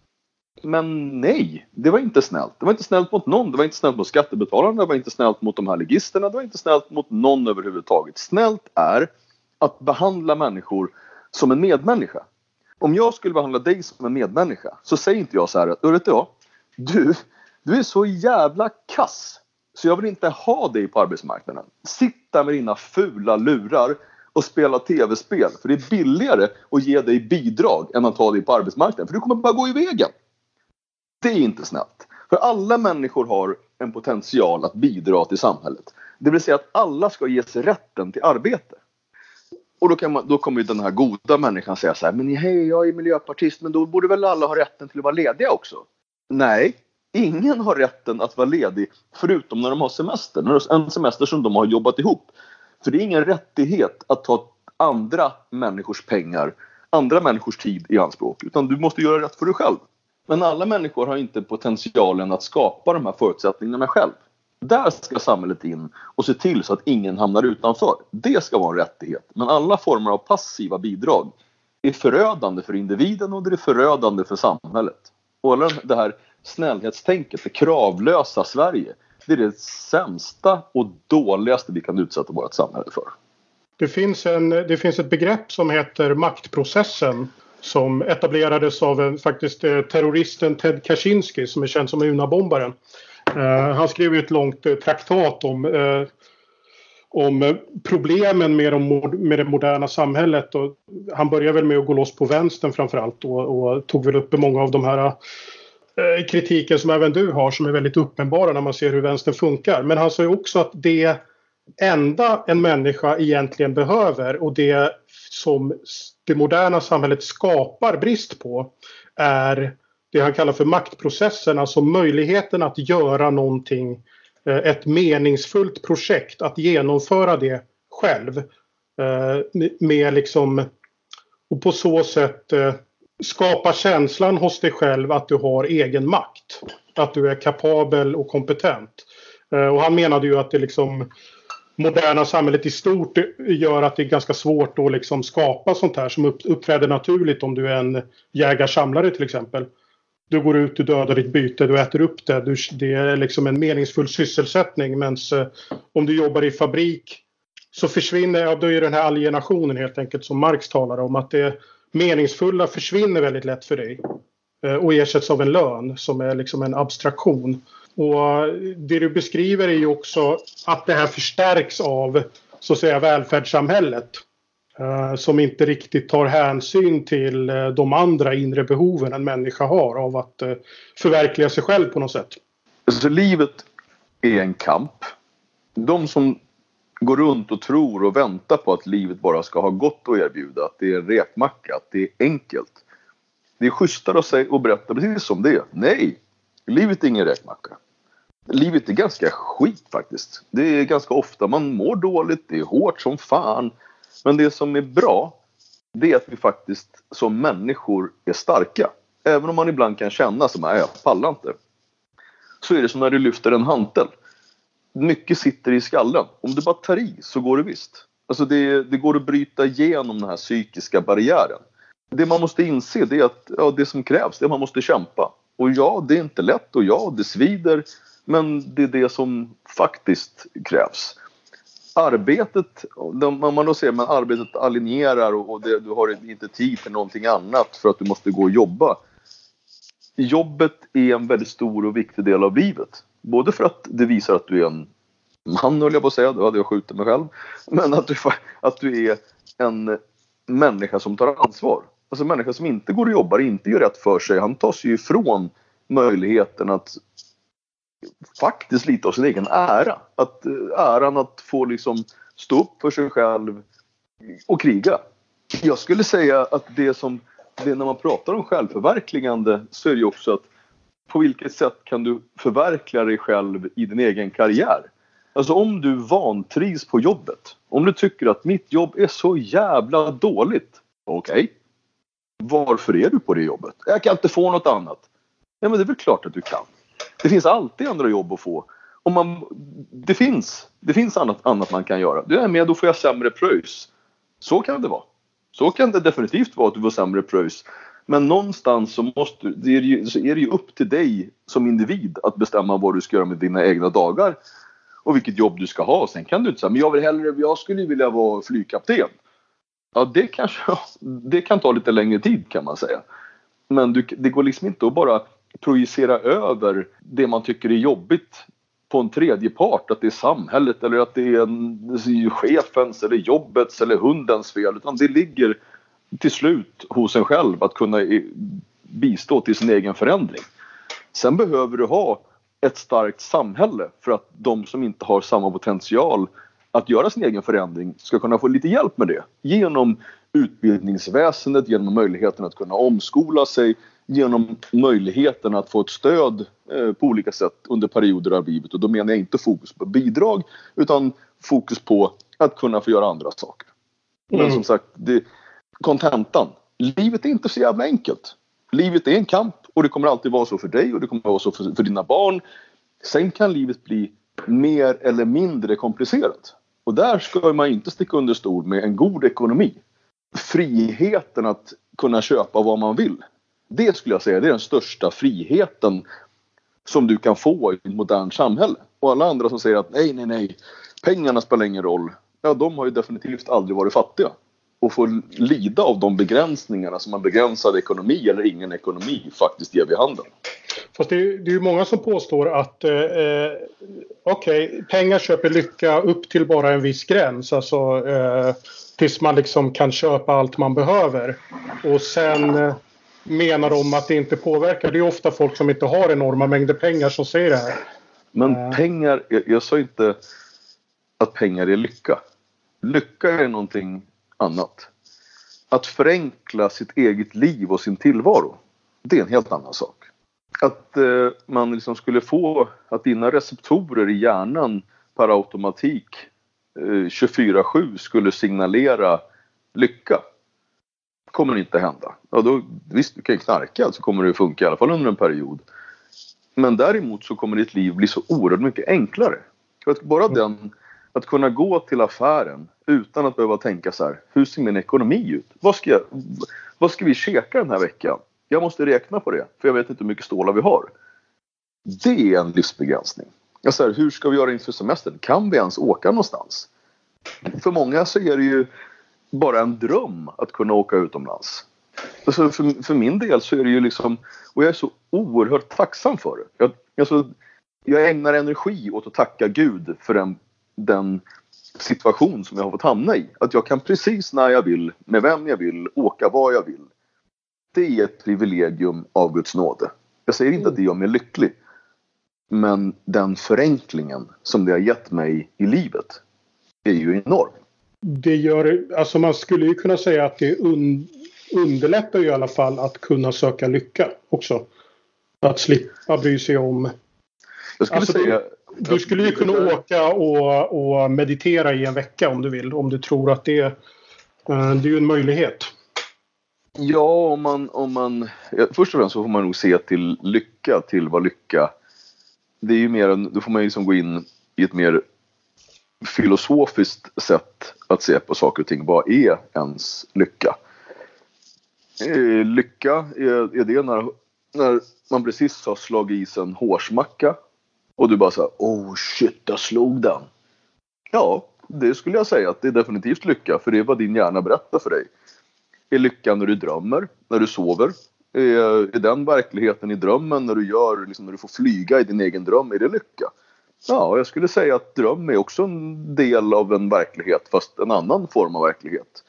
Men nej, det var inte snällt. Det var inte snällt mot någon. Det var inte snällt mot skattebetalarna. Det var inte snällt mot de här ligisterna. Det var inte snällt mot någon överhuvudtaget. Snällt är att behandla människor som en medmänniska. Om jag skulle behandla dig som en medmänniska så säger inte jag så här att, vet du vad? Du, du är så jävla kass så jag vill inte ha dig på arbetsmarknaden. Sitt där med dina fula lurar och spela tv-spel för det är billigare att ge dig bidrag än att ta dig på arbetsmarknaden för du kommer bara gå i vägen. Det är inte snällt. För alla människor har en potential att bidra till samhället. Det vill säga att alla ska ges rätten till arbete. Och då, kan man, då kommer ju den här goda människan säga så här, men hej, jag är miljöpartist, men då borde väl alla ha rätten till att vara lediga också? Nej, Ingen har rätten att vara ledig förutom när de har semester. En semester som de har jobbat ihop. För det är ingen rättighet att ta andra människors pengar, andra människors tid i anspråk. Utan du måste göra rätt för dig själv. Men alla människor har inte potentialen att skapa de här förutsättningarna själv. Där ska samhället in och se till så att ingen hamnar utanför. Det ska vara en rättighet. Men alla former av passiva bidrag är förödande för individen och det är förödande för samhället. Och det här snällhetstänket, det kravlösa Sverige. Det är det sämsta och dåligaste vi kan utsätta vårt samhälle för. Det finns, en, det finns ett begrepp som heter maktprocessen som etablerades av en, faktiskt eh, terroristen Ted Kaczynski som är känd som Unabombaren. Eh, han skrev ett långt eh, traktat om, eh, om eh, problemen med, de, med det moderna samhället. Och han började väl med att gå loss på vänstern framförallt och, och tog väl upp många av de här Eh, Eh, kritiken som även du har som är väldigt uppenbara när man ser hur vänstern funkar. Men han sa ju också att det enda en människa egentligen behöver och det som det moderna samhället skapar brist på är det han kallar för maktprocessen, alltså möjligheten att göra någonting, eh, ett meningsfullt projekt, att genomföra det själv. Eh, med liksom, och på så sätt skapa känslan hos dig själv att du har egen makt. Att du är kapabel och kompetent. Eh, och han menade ju att det liksom moderna samhället i stort gör att det är ganska svårt att liksom skapa sånt här som uppträder naturligt om du är en jägarsamlare till exempel. Du går ut, du dödar ditt byte, du äter upp det. Du, det är liksom en meningsfull sysselsättning. Men eh, om du jobbar i fabrik så försvinner, ja då är den här alienationen helt enkelt som Marx talar om. Att det meningsfulla försvinner väldigt lätt för dig. Eh, och ersätts av en lön som är liksom en abstraktion. Och det du beskriver är ju också att det här förstärks av så att säga välfärdssamhället. Eh, som inte riktigt tar hänsyn till eh, de andra inre behoven en människa har av att förverkliga sig själv på något sätt. Alltså livet är en kamp. De som går runt och tror och väntar på att livet bara ska ha gott att erbjuda, att det är en räkmacka, att det är enkelt. Det är schysstare att säga och berätta precis som det är. Nej, livet är ingen räkmacka livet är ganska skit faktiskt. Det är ganska ofta man mår dåligt, det är hårt som fan. Men det som är bra, det är att vi faktiskt som människor är starka. Även om man ibland kan känna som att jag pallar inte. Så är det som när du lyfter en hantel. Mycket sitter i skallen. Om du bara tar i så går det visst. Alltså det, det går att bryta igenom den här psykiska barriären. Det man måste inse det är att ja, det som krävs det är att man måste kämpa. Och ja, det är inte lätt och ja, det svider. Men det är det som faktiskt krävs. Arbetet, om man då säger men arbetet alinjerar och det, du har inte tid för någonting annat för att du måste gå och jobba. Jobbet är en väldigt stor och viktig del av livet. Både för att det visar att du är en man höll jag på att säga, då hade jag skjutit mig själv. Men att du, att du är en människa som tar ansvar. Alltså en människa som inte går och jobbar, inte gör rätt för sig. Han tar sig ifrån möjligheten att faktiskt lite av sin egen ära. Att, eh, äran att få liksom stå upp för sig själv och kriga. Jag skulle säga att det som det när man pratar om självförverkligande så är det ju också att på vilket sätt kan du förverkliga dig själv i din egen karriär? Alltså om du vantrivs på jobbet. Om du tycker att mitt jobb är så jävla dåligt. Okej. Okay. Varför är du på det jobbet? Jag kan inte få något annat. Ja men det är väl klart att du kan. Det finns alltid andra jobb att få. Om man, det finns, det finns annat, annat man kan göra. Du är med, då får jag sämre pröjs. Så kan det vara. Så kan det definitivt vara att du får sämre pröjs. Men någonstans så, måste, det är ju, så är det ju upp till dig som individ att bestämma vad du ska göra med dina egna dagar och vilket jobb du ska ha. Sen kan du inte säga, men jag vill hellre, jag skulle vilja vara flygkapten. Ja, det kanske, det kan ta lite längre tid kan man säga. Men du, det går liksom inte att bara projicera över det man tycker är jobbigt på en tredje part, att det är samhället eller att det är, en, det är chefens eller jobbets eller hundens fel. Utan det ligger till slut hos en själv att kunna bistå till sin egen förändring. Sen behöver du ha ett starkt samhälle för att de som inte har samma potential att göra sin egen förändring ska kunna få lite hjälp med det. Genom utbildningsväsendet, genom möjligheten att kunna omskola sig, genom möjligheten att få ett stöd eh, på olika sätt under perioder av livet. Och då menar jag inte fokus på bidrag utan fokus på att kunna få göra andra saker. Mm. Men som sagt, kontentan. Livet är inte så jävla enkelt. Livet är en kamp och det kommer alltid vara så för dig och det kommer vara så för, för dina barn. Sen kan livet bli mer eller mindre komplicerat. Och där ska man inte sticka under stol med en god ekonomi. Friheten att kunna köpa vad man vill det skulle jag säga det är den största friheten som du kan få i ett modernt samhälle. Och alla andra som säger att nej, nej, nej, pengarna spelar ingen roll. Ja, de har ju definitivt aldrig varit fattiga och får lida av de begränsningarna som en begränsad ekonomi eller ingen ekonomi faktiskt ger vid handen. Fast det är, det är ju många som påstår att eh, eh okej, okay, pengar köper lycka upp till bara en viss gräns. Alltså eh, tills man liksom kan köpa allt man behöver. Och sen eh, menar de att det inte påverkar. Det är ofta folk som inte har enorma mängder pengar som säger det här. Men uh. pengar, jag, jag sa inte att pengar är lycka. Lycka är någonting annat. Att förenkla sitt eget liv och sin tillvaro, det är en helt annan sak. Att eh, man liksom skulle få att dina receptorer i hjärnan per automatik eh, 24-7 skulle signalera lycka kommer inte hända. Ja, då, visst, du kan knarka så kommer det funka i alla fall under en period. Men däremot så kommer ditt liv bli så oerhört mycket enklare. För att bara den, att kunna gå till affären utan att behöva tänka så här, hur ser min ekonomi ut? Vad ska, jag, vad ska vi käka den här veckan? Jag måste räkna på det, för jag vet inte hur mycket stålar vi har. Det är en livsbegränsning. Jag säger, hur ska vi göra inför semestern? Kan vi ens åka någonstans? För många så är det ju bara en dröm att kunna åka utomlands. Alltså för, för min del så är det ju liksom, och jag är så oerhört tacksam för det. Jag, alltså, jag ägnar energi åt att tacka Gud för den, den situation som jag har fått hamna i. Att jag kan precis när jag vill, med vem jag vill, åka var jag vill. Det är ett privilegium av Guds nåde. Jag säger inte att det gör mig lycklig. Men den förenklingen som det har gett mig i livet är ju enorm. Det gör, alltså man skulle ju kunna säga att det un, underlättar ju i alla fall att kunna söka lycka också. Att slippa bry sig om... Jag skulle alltså, säga... Du, du skulle ju kunna åka och, och meditera i en vecka om du vill. Om du tror att det, eh, det är ju en möjlighet. Ja, om man, om man... Först och främst så får man nog se till lycka, till vad lycka... Det är ju mer, då får man ju liksom gå in i ett mer filosofiskt sätt att se på saker och ting. Vad är ens lycka? Eh, lycka, är, är det när, när man precis har slagit i sig en hårsmacka och du bara såhär... oh shit, jag slog den. Ja, det skulle jag säga att det är definitivt lycka för det är vad din hjärna berättar för dig. Är lycka när du drömmer, när du sover? Är, är den verkligheten i drömmen när du, gör, liksom, när du får flyga i din egen dröm, är det lycka? Ja, jag skulle säga att dröm är också en del av en verklighet fast en annan form av verklighet.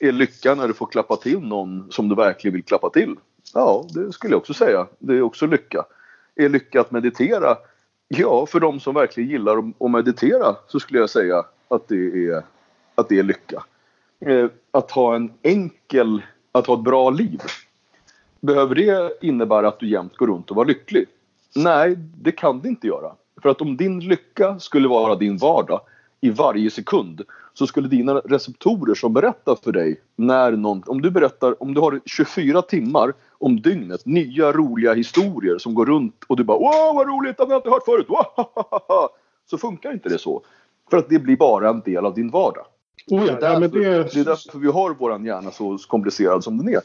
Är lycka när du får klappa till någon som du verkligen vill klappa till? Ja, det skulle jag också säga. Det är också lycka. Är lycka att meditera? Ja, för de som verkligen gillar att meditera så skulle jag säga att det är, att det är lycka. Eh, att ha en enkel, att ha ett bra liv. Behöver det innebära att du jämt går runt och var lycklig? Nej, det kan det inte göra. För att om din lycka skulle vara din vardag i varje sekund så skulle dina receptorer som berättar för dig när någon, om du berättar, om du har 24 timmar om dygnet, nya roliga historier som går runt och du bara wow vad roligt, det har jag inte hört förut, wow, så funkar inte det så. För att det blir bara en del av din vardag. Oh ja, det, är därför, det... det är därför vi har vår hjärna så komplicerad som den är.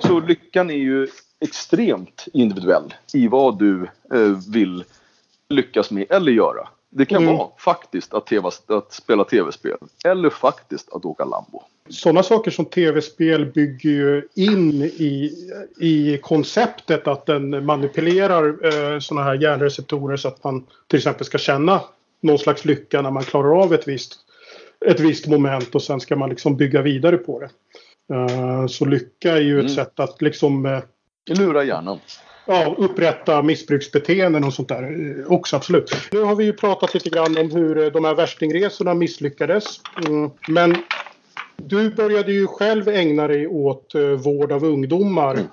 Så lyckan är ju extremt individuell i vad du eh, vill lyckas med eller göra. Det kan mm. vara faktiskt att, TV, att spela tv-spel eller faktiskt att åka Lambo. Sådana saker som tv-spel bygger ju in i, i konceptet att den manipulerar eh, sådana här hjärnreceptorer så att man till exempel ska känna någon slags lycka när man klarar av ett visst, ett visst moment och sen ska man liksom bygga vidare på det. Uh, så lycka är ju mm. ett sätt att liksom... Uh, Lura hjärnan ja, upprätta missbruksbeteenden och sånt där eh, också absolut. Nu har vi ju pratat lite grann om hur eh, de här värstingresorna misslyckades. Mm. Men du började ju själv ägna dig åt uh, vård av ungdomar. Mm.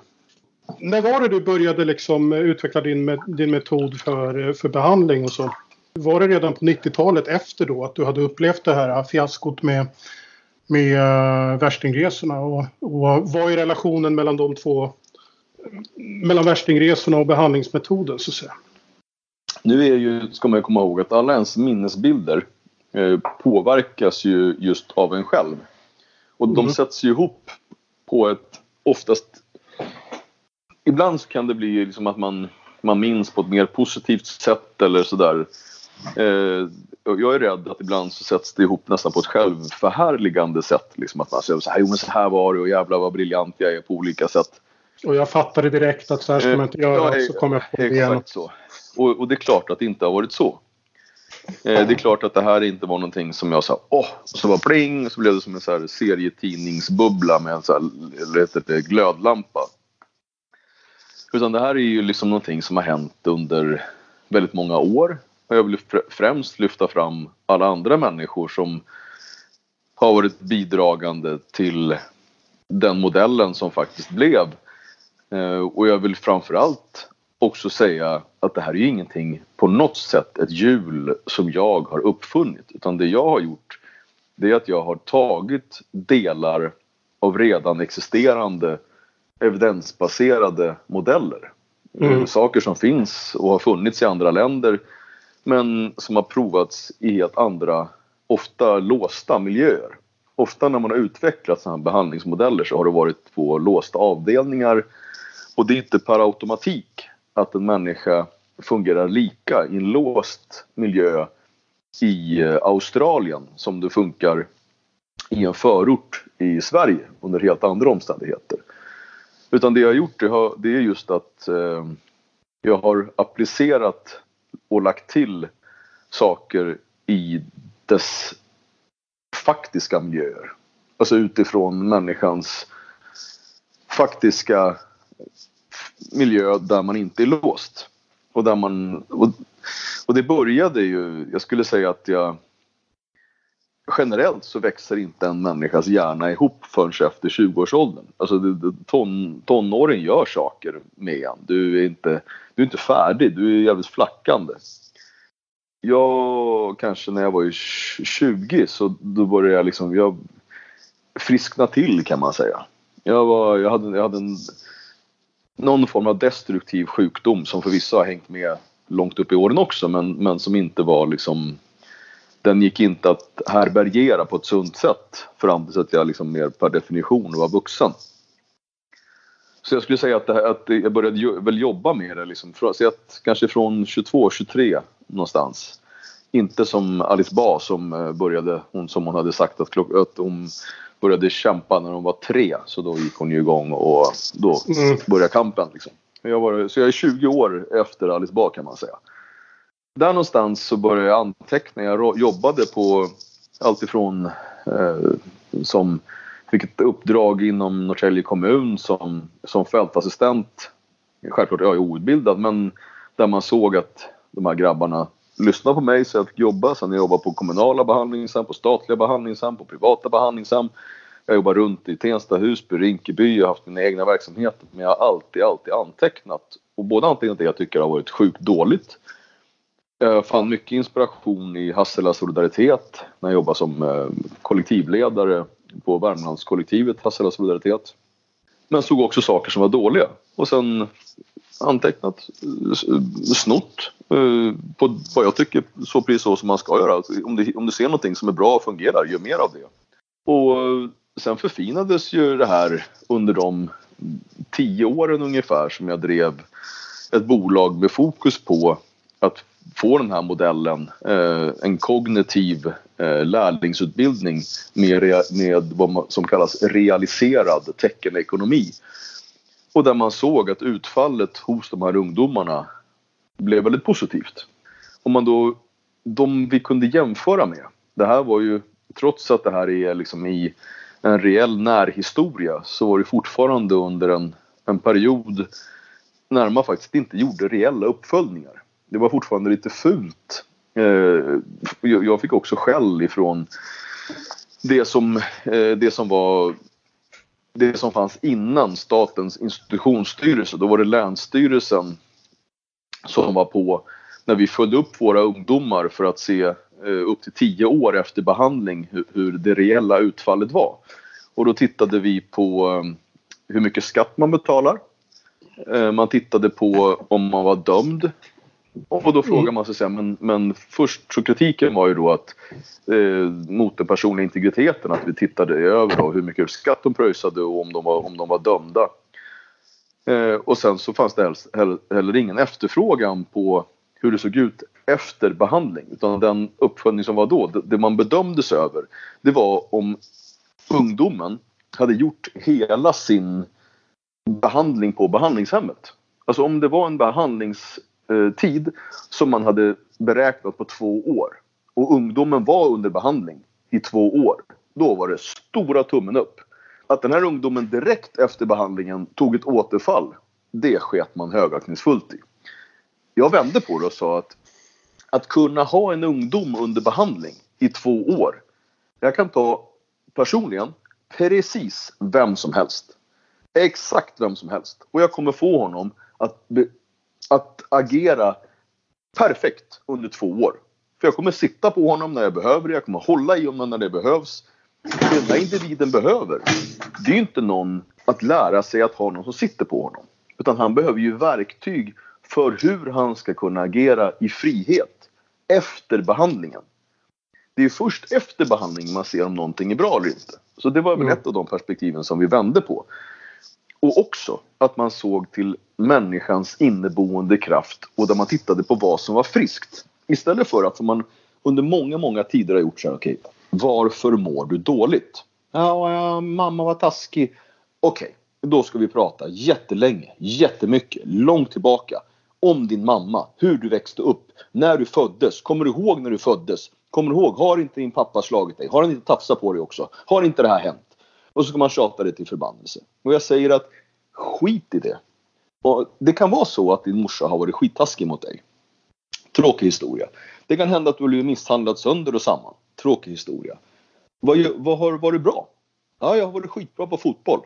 När var det du började liksom utveckla din, din metod för, för behandling och så? Var det redan på 90-talet efter då att du hade upplevt det här fiaskot med, med värstingresorna? Och, och vad är relationen mellan de två mellan värstingresorna och behandlingsmetoden så att säga. Nu är ju, ska man ju komma ihåg att alla ens minnesbilder eh, påverkas ju just av en själv. Och de mm. sätts ju ihop på ett oftast... Ibland så kan det bli liksom att man, man minns på ett mer positivt sätt eller sådär. Eh, jag är rädd att ibland så sätts det ihop nästan på ett självförhärligande sätt. Liksom att man säger så här, jo men så här var det och jävlar vad briljant jag är på olika sätt. Och jag fattade direkt att så här ska man inte göra. Ja, så kom jag på det igen. Så. Och, och, det är klart att det inte har varit så. Eh, det är klart att det här inte var någonting som jag sa åh, så var pling så blev det som en så här serietidningsbubbla med en så här, eller heter det, glödlampa. Utan det här är ju liksom någonting som har hänt under väldigt många år. Och jag vill främst lyfta fram alla andra människor som har varit bidragande till den modellen som faktiskt blev. Eh, och jag vill framförallt också säga att det här är ingenting på något sätt ett hjul som jag har uppfunnit utan det jag har gjort det är att jag har tagit delar av redan existerande evidensbaserade modeller. Mm. Saker som finns och har funnits i andra länder men som har provats i helt andra, ofta låsta miljöer. Ofta när man har utvecklat sådana här behandlingsmodeller så har det varit på låsta avdelningar och det är inte per automatik att en människa fungerar lika i en låst miljö i eh, Australien som det funkar i en förort i Sverige under helt andra omständigheter. Utan det jag har gjort det, är just att eh, jag har applicerat och lagt till saker i dess faktiska miljöer. Alltså utifrån människans faktiska miljö där man inte är låst. Och, där man, och, och det började ju, jag skulle säga att jag generellt så växer inte en människas hjärna ihop förrän efter 20-årsåldern. Alltså ton, tonåren gör saker med en. Du är, inte, du är inte färdig, du är jävligt flackande. Jag kanske när jag var 20 så då började jag liksom, jag friskna till kan man säga. Jag, var, jag, hade, jag hade en, någon form av destruktiv sjukdom som förvisso har hängt med långt upp i åren också men, men som inte var liksom den gick inte att härbärgera på ett sunt sätt fram tills att jag liksom mer per definition var vuxen. Så jag skulle säga att, här, att jag började väl jobba med det liksom, för, så att, kanske från 22, 23 någonstans. Inte som Alice Ba som eh, började, hon som hon hade sagt att, klock, att hon började kämpa när hon var tre. Så då gick hon ju igång och då mm. började kampen. Liksom. Jag var, så jag är 20 år efter Alice Bah kan man säga. Där någonstans så började jag anteckna. Jag jobbade på alltifrån eh, som fick ett uppdrag inom Norrtälje kommun som, som fältassistent. Självklart jag är outbildad men där man såg att de här grabbarna Lyssna på mig så jag fick jobba. Sen jag jobbar på kommunala behandlingshem, på statliga behandlingshem, på privata behandlingshem. Jag jobbar runt i Tensta, Husby, Rinkeby, jag har haft mina egna verksamheter. Men jag har alltid, alltid antecknat. Och både antecknat det jag tycker har varit sjukt dåligt. Jag fann mycket inspiration i Hassela Solidaritet när jag jobbade som eh, kollektivledare på Värmlandskollektivet Hassela Solidaritet. Men såg också saker som var dåliga. Och sen antecknat, snott eh, på vad jag tycker så precis så som man ska göra. Alltså, om du, om du ser någonting som är bra och fungerar, gör mer av det. Och eh, sen förfinades ju det här under de tio åren ungefär som jag drev ett bolag med fokus på att få den här modellen, eh, en kognitiv lärlingsutbildning med, med vad som kallas realiserad teckenekonomi. Och där man såg att utfallet hos de här ungdomarna blev väldigt positivt. Om man då, de vi kunde jämföra med, det här var ju trots att det här är liksom i en reell närhistoria så var det fortfarande under en, en period när man faktiskt inte gjorde reella uppföljningar. Det var fortfarande lite fult. Eh, jag fick också skäll ifrån det som, eh, det som var det som fanns innan statens institutionsstyrelse. Då var det Länsstyrelsen som var på när vi följde upp våra ungdomar för att se Eh, upp till tio år efter behandling hur, hur det reella utfallet var. Och då tittade vi på eh, hur mycket skatt man betalar. Eh, man tittade på om man var dömd. Och då frågar man sig här, men, men först så kritiken var ju då att eh, mot den personliga integriteten att vi tittade över då, hur mycket skatt de pröjsade och om de var, om de var dömda. Eh, och sen så fanns det heller, heller ingen efterfrågan på hur det såg ut efter behandling utan den uppföljning som var då, det man bedömdes över det var om ungdomen hade gjort hela sin behandling på behandlingshemmet. Alltså om det var en Eh, tid som man hade beräknat på två år och ungdomen var under behandling i två år. Då var det stora tummen upp. Att den här ungdomen direkt efter behandlingen tog ett återfall, det sket man högaktningsfullt i. Jag vände på det och sa att att kunna ha en ungdom under behandling i två år. Jag kan ta personligen precis vem som helst. Exakt vem som helst. Och jag kommer få honom att, att agera perfekt under två år. För jag kommer sitta på honom när jag behöver det, jag kommer hålla i honom när det behövs. Det den där individen behöver, det är ju inte någon att lära sig att ha någon som sitter på honom. Utan han behöver ju verktyg för hur han ska kunna agera i frihet efter behandlingen. Det är först efter behandlingen man ser om någonting är bra eller inte. Så det var väl mm. ett av de perspektiven som vi vände på. Och också att man såg till människans inneboende kraft och där man tittade på vad som var friskt. Istället för att som man under många, många tider har gjort så här, okej, okay, varför mår du dåligt? Ja, ja mamma var taskig. Okej, okay, då ska vi prata jättelänge, jättemycket, långt tillbaka om din mamma, hur du växte upp, när du föddes. Kommer du ihåg när du föddes? Kommer du ihåg, har inte din pappa slagit dig? Har han inte tafsat på dig också? Har inte det här hänt? Och så ska man tjata det till förbannelse. Och jag säger att skit i det. Och det kan vara så att din morsa har varit skittaskig mot dig. Tråkig historia. Det kan hända att du blir misshandlad sönder och samman. Tråkig historia. Vad, vad har varit bra? Ja, jag har varit skitbra på fotboll.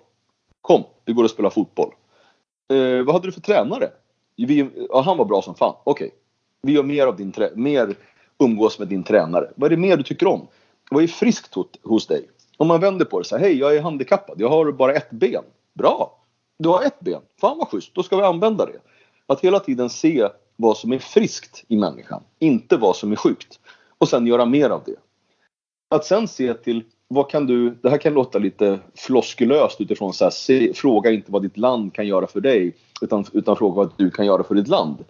Kom, vi går och spelar fotboll. Eh, vad hade du för tränare? Vi, ja, han var bra som fan. Okej. Okay. Vi gör mer av din mer umgås med din tränare. Vad är det mer du tycker om? Vad är friskt hos, hos dig? Om man vänder på det så här, hej jag är handikappad, jag har bara ett ben. Bra! Du har ett ben, fan vad schysst, då ska vi använda det. Att hela tiden se vad som är friskt i människan, inte vad som är sjukt. Och sen göra mer av det. Att sen se till vad kan du, det här kan låta lite floskulöst utifrån så här, se, fråga inte vad ditt land kan göra för dig utan, utan fråga vad du kan göra för ditt land.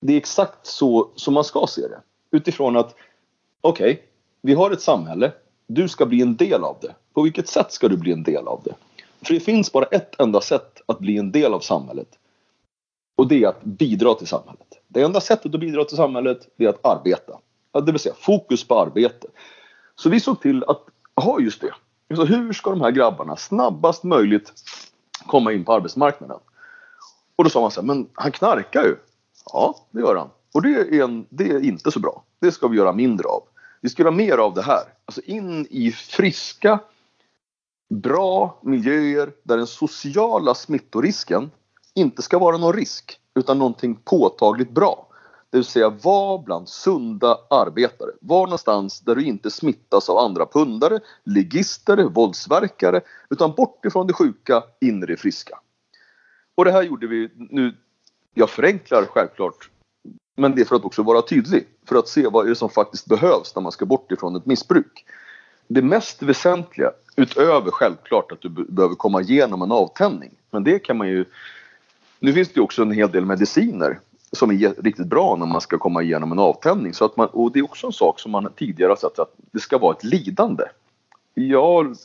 Det är exakt så som man ska se det. Utifrån att okej, okay, vi har ett samhälle, du ska bli en del av det. På vilket sätt ska du bli en del av det? För det finns bara ett enda sätt att bli en del av samhället. Och det är att bidra till samhället. Det enda sättet att bidra till samhället är att arbeta. Det vill säga fokus på arbete. Så vi såg till att ha just det. Så hur ska de här grabbarna snabbast möjligt komma in på arbetsmarknaden? Och då sa man så här, men han knarkar ju. Ja, det gör han. Och det är, en, det är inte så bra. Det ska vi göra mindre av. Vi ska göra mer av det här. Alltså in i friska, bra miljöer där den sociala smittorisken inte ska vara någon risk utan någonting påtagligt bra. Det vill säga var bland sunda arbetare. Var någonstans där du inte smittas av andra pundare, ligister, våldsverkare utan bort ifrån det sjuka, in i det friska. Och det här gjorde vi nu. Jag förenklar självklart men det är för att också vara tydlig. För att se vad är det som faktiskt behövs när man ska bort ifrån ett missbruk. Det mest väsentliga, utöver självklart att du behöver komma igenom en avtändning. Men det kan man ju... Nu finns det ju också en hel del mediciner som är riktigt bra när man ska komma igenom en avtändning. Så att man, och det är också en sak som man tidigare har sett att det ska vara ett lidande. Jag,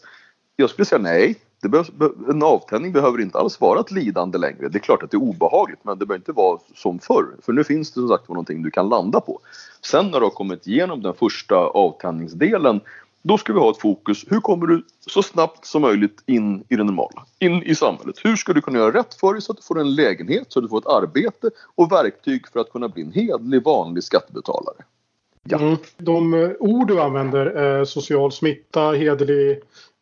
jag skulle säga nej. Det behövs, en avtändning behöver inte alls vara ett lidande längre. Det är klart att det är obehagligt men det behöver inte vara som förr. För nu finns det som sagt någonting du kan landa på. Sen när du har kommit igenom den första avtändningsdelen då ska vi ha ett fokus. Hur kommer du så snabbt som möjligt in i det normala? In i samhället. Hur ska du kunna göra rätt för dig så att du får en lägenhet, så att du får ett arbete och verktyg för att kunna bli en hedlig vanlig skattebetalare? Ja. Mm. De eh, ord du använder, eh, social smitta, hederlig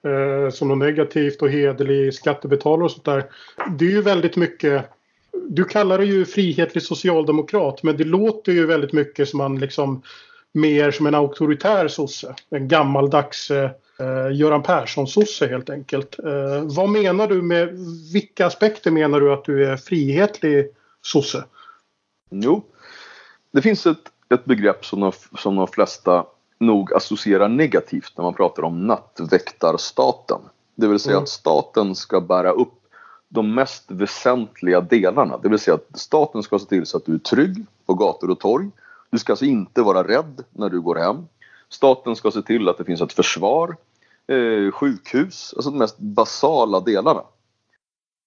eh, som något negativt och hederlig skattebetalare och sånt där. Det är ju väldigt mycket du kallar det ju frihetlig socialdemokrat men det låter ju väldigt mycket som man liksom mer som en auktoritär sosse. En gammaldags eh, Göran Persson-sosse helt enkelt. Eh, vad menar du med vilka aspekter menar du att du är frihetlig sosse? Jo, det finns ett, ett begrepp som de, som de flesta nog associerar negativt när man pratar om nattväktarstaten. Det vill säga mm. att staten ska bära upp de mest väsentliga delarna. Det vill säga att staten ska se till så att du är trygg på gator och torg. Du ska alltså inte vara rädd när du går hem. Staten ska se till att det finns ett försvar, eh, sjukhus, alltså de mest basala delarna.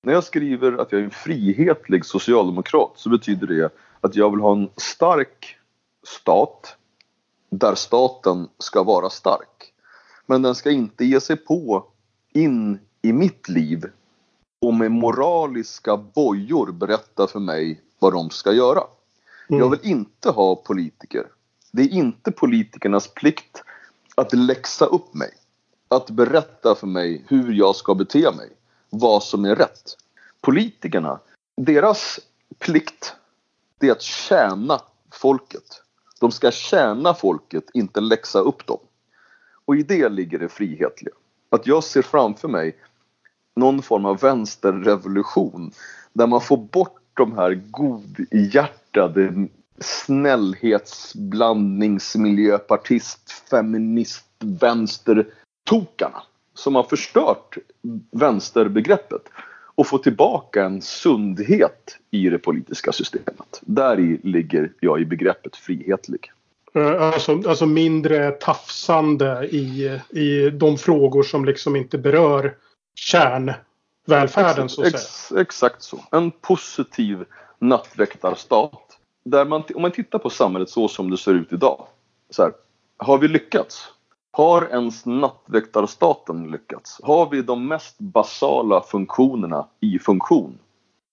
När jag skriver att jag är en frihetlig socialdemokrat så betyder det att jag vill ha en stark stat där staten ska vara stark. Men den ska inte ge sig på in i mitt liv och med moraliska bojor berätta för mig vad de ska göra. Mm. Jag vill inte ha politiker Det är inte politikernas plikt att läxa upp mig. Att berätta för mig hur jag ska bete mig. Vad som är rätt. Politikerna, deras plikt det är att tjäna folket. De ska tjäna folket, inte läxa upp dem. Och i det ligger det frihetliga. Att jag ser framför mig någon form av vänsterrevolution där man får bort de här godhjärtade snällhetsblandningsmiljöpartist, feminist, vänstertokarna som har förstört vänsterbegreppet och få tillbaka en sundhet i det politiska systemet. Där ligger jag i begreppet frihetlig. Eh, alltså, alltså mindre tafsande i, i de frågor som liksom inte berör kärnvälfärden så att säga. Ex, exakt så. En positiv nattväktarstat. Där man, om man tittar på samhället så som det ser ut idag. Så här, har vi lyckats? Har ens nattväktarstaten lyckats? Har vi de mest basala funktionerna i funktion?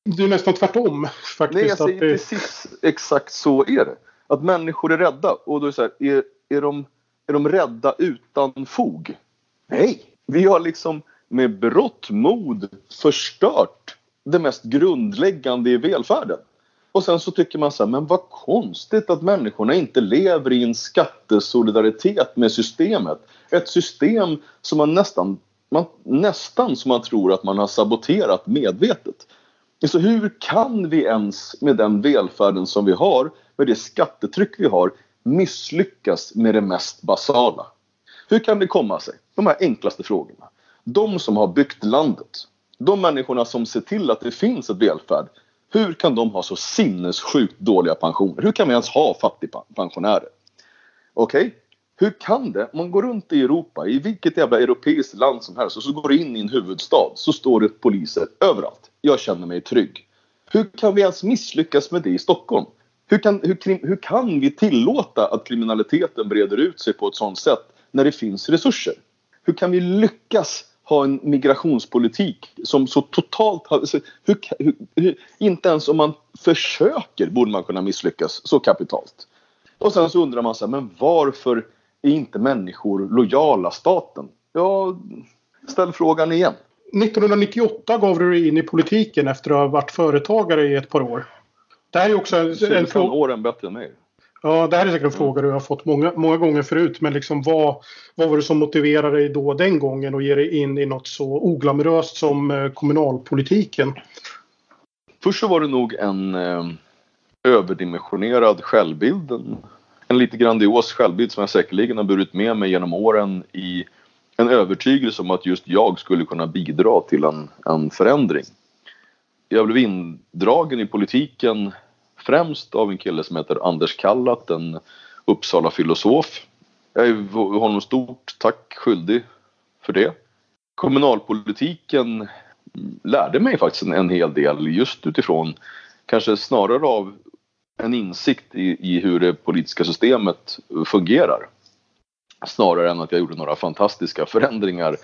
Det är nästan tvärtom faktiskt. Nej, jag säger det... precis exakt så är det. Att människor är rädda och då är så här, är, är, de, är de rädda utan fog? Nej, vi har liksom med berått mod förstört det mest grundläggande i välfärden. Och sen så tycker man så här, men vad konstigt att människorna inte lever i en skattesolidaritet med systemet. Ett system som man nästan, man, nästan som man tror att man har saboterat medvetet. Så hur kan vi ens med den välfärden som vi har, med det skattetryck vi har, misslyckas med det mest basala? Hur kan det komma sig? De här enklaste frågorna. De som har byggt landet, de människorna som ser till att det finns ett välfärd, hur kan de ha så sinnessjukt dåliga pensioner? Hur kan vi ens ha fattigpensionärer? Okej, okay? hur kan det? Om Man går runt i Europa, i vilket jävla europeiskt land som helst och så går du in i en huvudstad så står det poliser överallt. Jag känner mig trygg. Hur kan vi ens misslyckas med det i Stockholm? Hur kan, hur, hur kan vi tillåta att kriminaliteten breder ut sig på ett sådant sätt när det finns resurser? Hur kan vi lyckas ha en migrationspolitik som så totalt har... Alltså, hur, hur, inte ens om man försöker borde man kunna misslyckas så kapitalt. Och sen så undrar man så här, men varför är inte människor lojala staten? Ja, ställ frågan igen. 1998 gav du dig in i politiken efter att ha varit företagare i ett par år. Det här är också en, en fråga... åren bättre än mig. Ja, det här är säkert en fråga du har fått många, många gånger förut. Men liksom vad, vad var det som motiverade dig då den gången att ge dig in i något så oglamoröst som eh, kommunalpolitiken? Först så var det nog en eh, överdimensionerad självbild. En, en lite grandios självbild som jag säkerligen har burit med mig genom åren i en övertygelse om att just jag skulle kunna bidra till en, en förändring. Jag blev indragen i politiken främst av en kille som heter Anders Kallat, en Uppsala filosof. Jag är honom stort tack skyldig för det. Kommunalpolitiken lärde mig faktiskt en, en hel del just utifrån kanske snarare av en insikt i, i hur det politiska systemet fungerar. Snarare än att jag gjorde några fantastiska förändringar.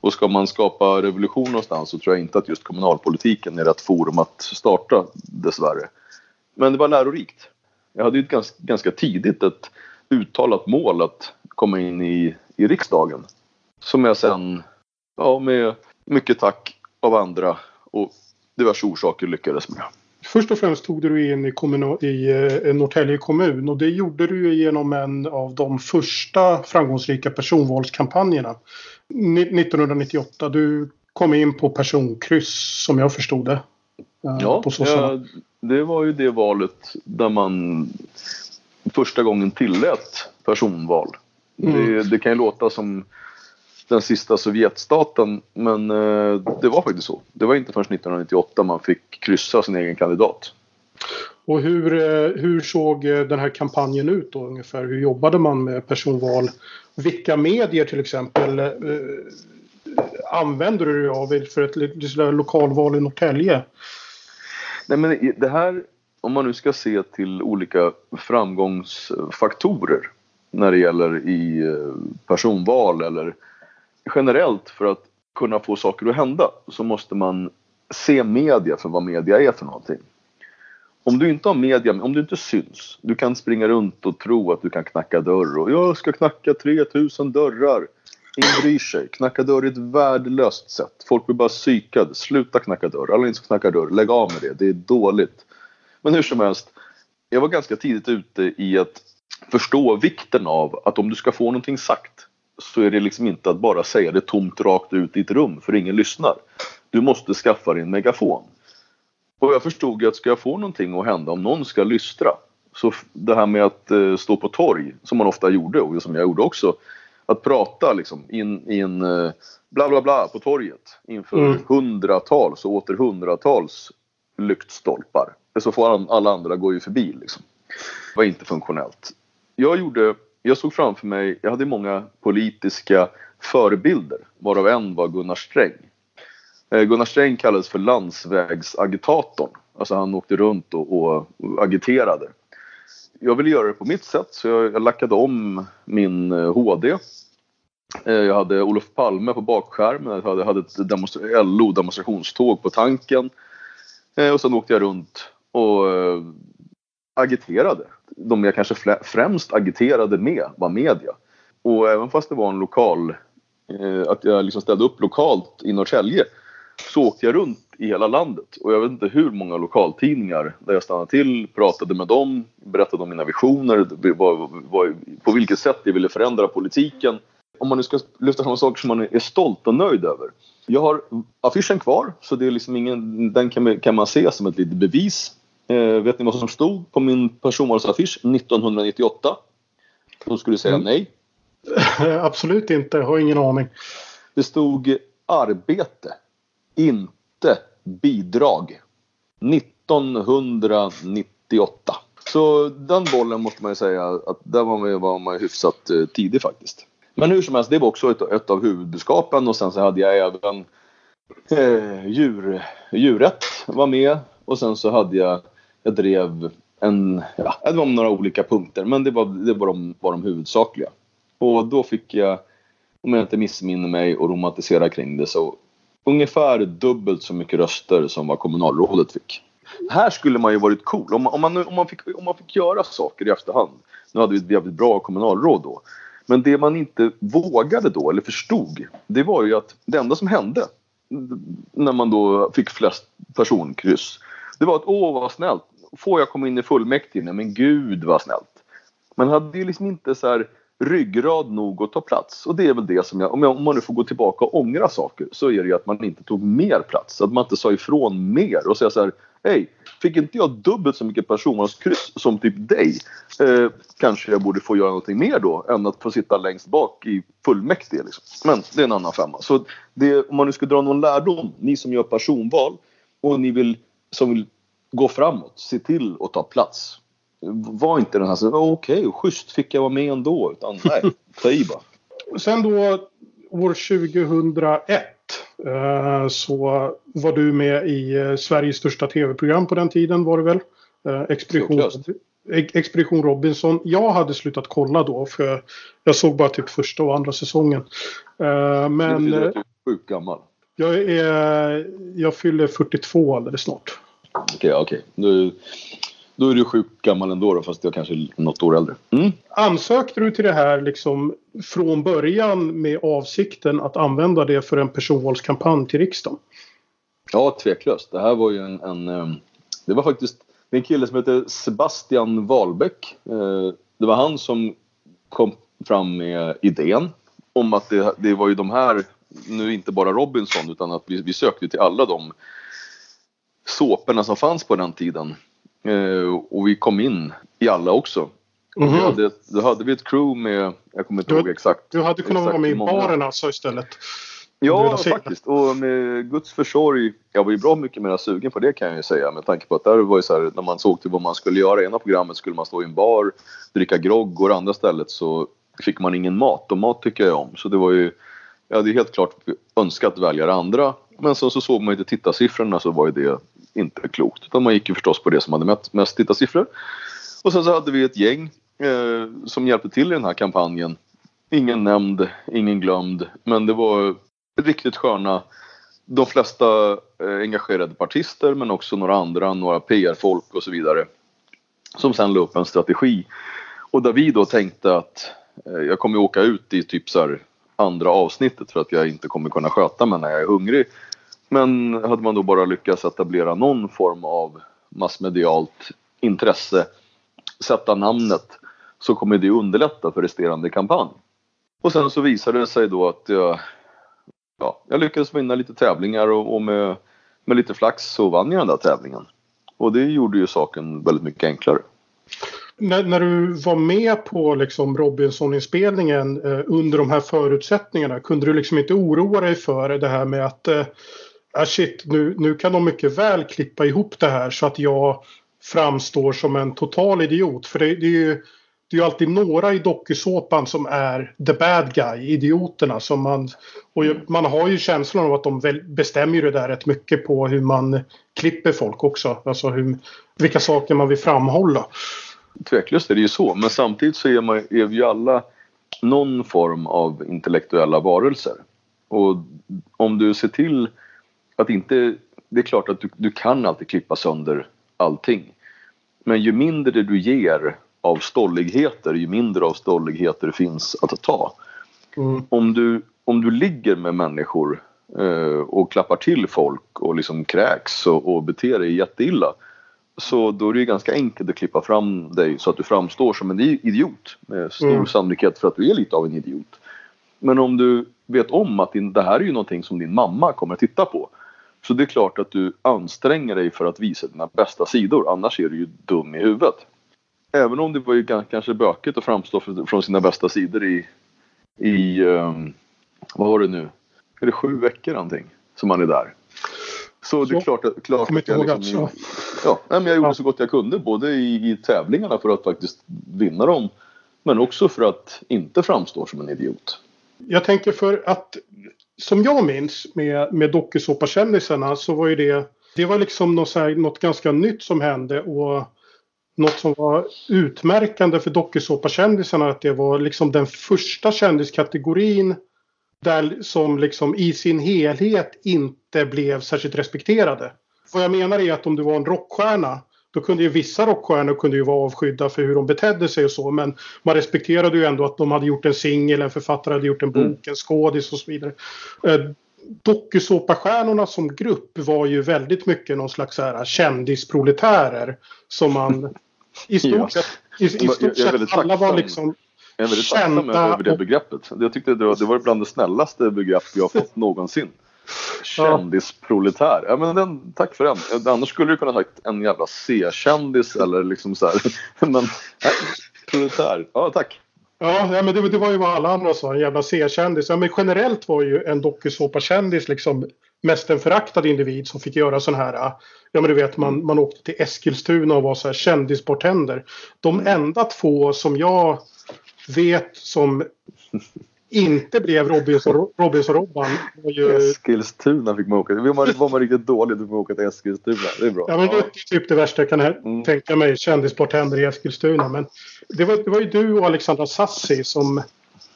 Och ska man skapa revolution någonstans så tror jag inte att just kommunalpolitiken är rätt forum att starta dessvärre. Men det var lärorikt. Jag hade ju ett ganska, ganska tidigt ett uttalat mål att komma in i, i riksdagen. Som jag sen, ja med mycket tack av andra och diverse orsaker lyckades med. Först och främst tog du in i, i eh, Norrtälje kommun och det gjorde du genom en av de första framgångsrika personvalskampanjerna. 1998. Du kom in på personkryss som jag förstod det. Eh, ja, ja, det var ju det valet där man första gången tillät personval. Mm. Det, det, kan ju låta som den sista Sovjetstaten men eh, det var faktiskt så. Det var inte förrän 1998 man fick kryssa sin egen kandidat. Och hur, eh, hur såg den här kampanjen ut då ungefär? Hur jobbade man med personval? Vilka medier till exempel använder du dig av för ett lokalval i Norrtälje? Nej men det här, om man nu ska se till olika framgångsfaktorer när det gäller i eh, personval eller generellt för att kunna få saker att hända så måste man se media för vad media är för någonting. om du inte har media, om du inte syns, du kan springa runt och tro att du kan knacka dörr och jag ska knacka 3000 dörrar. Ingen bryr sig. Knacka dörr är ett värdelöst sätt. Folk blir bara psykade. Sluta knacka dörr. Alla ni som knackar dörr, lägg av med det. Det är dåligt. Men hur som helst, jag var ganska tidigt ute i att förstå vikten av att om du ska få någonting sagt så är det liksom inte att bara säga det tomt rakt ut i ett rum för ingen lyssnar. Du måste skaffa dig en megafon. Och jag förstod ju att ska jag få någonting att hända, om någon ska lystra, så det här med att eh, stå på torg, som man ofta gjorde och som jag gjorde också, att prata liksom in, i en eh, bla bla bla på torget inför mm. hundratals och åter hundratals lyktstolpar. Så får alla andra gå ju förbi liksom. Det var inte funktionellt. Jag gjorde, jag såg framför mig, jag hade många politiska förebilder varav en var Gunnar Sträng. Eh, Gunnar Sträng kallades för landsvägsagitatorn. Alltså han åkte runt och, och agiterade. Jag ville göra det på mitt sätt så jag, jag lackade om min eh, HD. Eh, jag hade Olof Palme på bakskärmen, jag hade, hade ett demonstra LO demonstrationståg på tanken. Eh, och sen åkte jag runt och agiterade. De jag kanske främst agiterade med var media. Och även fast det var en lokal, att jag liksom ställde upp lokalt i Norrtälje så åkte jag runt i hela landet och jag vet inte hur många lokaltidningar där jag stannade till, pratade med dem, berättade om mina visioner, på vilket sätt jag ville förändra politiken. Om man nu ska lyfta fram saker som man är stolt och nöjd över. Jag har affischen kvar, så det är liksom ingen, den kan, kan man se som ett litet bevis. Eh, vet ni vad som stod på min personvalsaffisch 1998? Då skulle du säga mm. nej. Absolut inte, jag har ingen aning. Det stod arbete inte bidrag. 1998. Så den bollen måste man ju säga att där var man, var man hyfsat eh, tidig faktiskt. Men hur som helst, det var också ett, ett av huvudbudskapen och sen så hade jag även eh, djur, djurrätt var med och sen så hade jag, jag drev en, ja, det var några olika punkter men det var, det var, de, var de huvudsakliga. Och då fick jag, om jag inte missminner mig och romantisera kring det så ungefär dubbelt så mycket röster som vad kommunalrådet fick. Här skulle man ju varit cool om man, om man, om man, fick, om man fick göra saker i efterhand. Nu hade vi ett jävligt bra kommunalråd då. Men det man inte vågade då, eller förstod, det var ju att det enda som hände när man då fick flest personkryss, det var att åh vad snällt, får jag komma in i fullmäktige? Nej men gud vad snällt. Man hade ju liksom inte så här ryggrad nog att ta plats. Och det är väl det som jag, om, jag, om man nu får gå tillbaka och ångra saker, så är det ju att man inte tog mer plats. Att man inte sa ifrån mer och säga så här, hej, fick inte jag dubbelt så mycket personvalskryss som typ dig? Eh, kanske jag borde få göra någonting mer då, än att få sitta längst bak i fullmäktige. Liksom. Men det är en annan femma. Så det, om man nu ska dra någon lärdom, ni som gör personval och ni vill, som vill gå framåt, se till att ta plats var inte den här så okej, okay, schysst, fick jag vara med ändå? Utan nej, ta i bara. Sen då år 2001 eh, så var du med i eh, Sveriges största tv-program på den tiden var det väl? Eh, Expedition, Expedition Robinson. Jag hade slutat kolla då för jag såg bara typ första och andra säsongen. Men... Du är sjukt gammal. Jag, är, jag fyller 42 alldeles snart. Okej, okay, okej. Okay. Då är du sjukt gammal ändå då, fast jag kanske är något år äldre. Mm. Ansökte du till det här liksom från början med avsikten att använda det för en personvalskampanj till riksdagen? Ja, tveklöst. Det här var ju en... en ehm, det var faktiskt en kille som heter Sebastian Wahlbeck. Eh, det var han som kom fram med idén om att det, det var ju de här, nu inte bara Robinson, utan att vi, vi sökte till alla de såporna som fanns på den tiden. Eh, och vi kom in i alla också. Mm -hmm. hade, då hade vi ett crew med, jag kommer inte du, ihåg exakt. Du hade kunnat vara med i baren alltså istället. Ja, faktiskt. Och med Guds försorg, jag var ju bra mycket mer sugen på det kan jag ju säga. Med tanke på att där var ju så här, när man såg till vad man skulle göra. I ena programmet skulle man stå i en bar, dricka grogg och det andra stället så fick man ingen mat. Och mat tycker jag om. Så det var ju, jag hade helt klart önskat välja det andra. Men sen så såg man ju till tittarsiffrorna så var ju det inte klokt. Utan man gick ju förstås på det som hade mest tittarsiffror. Och sen så hade vi ett gäng eh, som hjälpte till i den här kampanjen. Ingen nämnd, ingen glömd. Men det var riktigt sköna de flesta eh, engagerade partister men också några andra, några PR-folk och så vidare. Som sen la upp en strategi. Och där vi då tänkte att eh, jag kommer åka ut i typ så här andra avsnittet för att jag inte kommer kunna sköta mig när jag är hungrig. Men hade man då bara lyckats etablera någon form av massmedialt intresse, sätta namnet, så kommer det underlätta för resterande kampanj. Och sen så visade det sig då att jag, ja, jag lyckades vinna lite tävlingar och, och med, med lite flax så vann jag den där tävlingen. Och det gjorde ju saken väldigt mycket enklare. När, när du var med på liksom Robinson-inspelningen eh, under de här förutsättningarna kunde du liksom inte oroa dig för det här med att eh, ah shit, nu, nu kan de mycket väl klippa ihop det här så att jag framstår som en total idiot. För det, det är ju det är ju alltid några i dokusåpan som är the bad guy, idioterna. Som man, och man har ju känslan av att de bestämmer det där rätt mycket på hur man klipper folk också. Alltså hur, vilka saker man vill framhålla. Tveklöst är det ju så, men samtidigt så är, man, är vi ju alla någon form av intellektuella varelser. Och om du ser till att inte... Det är klart att du, du kan alltid klippa sönder allting. Men ju mindre du ger av stolligheter, ju mindre av stolligheter finns att ta. Mm. Om, du, om du ligger med människor eh, och klappar till folk och liksom kräks och, och beter dig jätteilla så då är det ganska enkelt att klippa fram dig så att du framstår som en idiot med stor mm. sannolikhet för att du är lite av en idiot. Men om du vet om att din, det här är ju någonting som din mamma kommer att titta på så det är klart att du anstränger dig för att visa dina bästa sidor annars är du ju dum i huvudet även om det var ju kanske bökigt att framstå från sina bästa sidor i, i um, vad var det nu, är det sju veckor någonting som man är där. Så, så det är klart, att, klart att jag, liksom, ja, men jag gjorde ja. så gott jag kunde både i, i tävlingarna för att faktiskt vinna dem men också för att inte framstå som en idiot. Jag tänker för att som jag minns med, med dokusåpakändisarna så var ju det det var liksom något, här, något ganska nytt som hände och något som var utmärkande för dokusåpakändisarna att det var liksom den första kändiskategorin där som liksom i sin helhet inte blev särskilt respekterade. Vad jag menar är att om du var en rockstjärna då kunde ju vissa rockstjärnor kunde ju vara avskydda för hur de betedde sig och så men man respekterade ju ändå att de hade gjort en singel, en författare hade gjort en bok, mm. en skådis och så vidare. Eh, dokusåpastjärnorna som grupp var ju väldigt mycket någon slags så här kändisproletärer som man i stort sett, i, i stort sett alla var liksom jag är väldigt tacksam över det begreppet. Jag tyckte det var, det var bland det snällaste begrepp jag har fått någonsin. Kändisproletär. Ja, men den, tack för den. Annars skulle du kunna ha sagt en jävla C-kändis eller liksom så här. Men nej, proletär. Ja, tack. Ja, men det, det, var ju vad alla andra sa, en jävla C-kändis. Ja, men generellt var ju en dokusåpakändis liksom mest en föraktad individ som fick göra sån här, ja men du vet man, man åkte till Eskilstuna och var så här kändisbartender. De enda två som jag vet som inte blev Robinson, Robinson Robban var ju... Eskilstuna fick man åka till. Var man, var man riktigt dålig fick man åka till Eskilstuna. Det är bra. Ja, men det är typ det värsta jag kan mm. tänka mig. Kändisbartender i Eskilstuna. Men det var, det var ju du och Alexandra Sassi som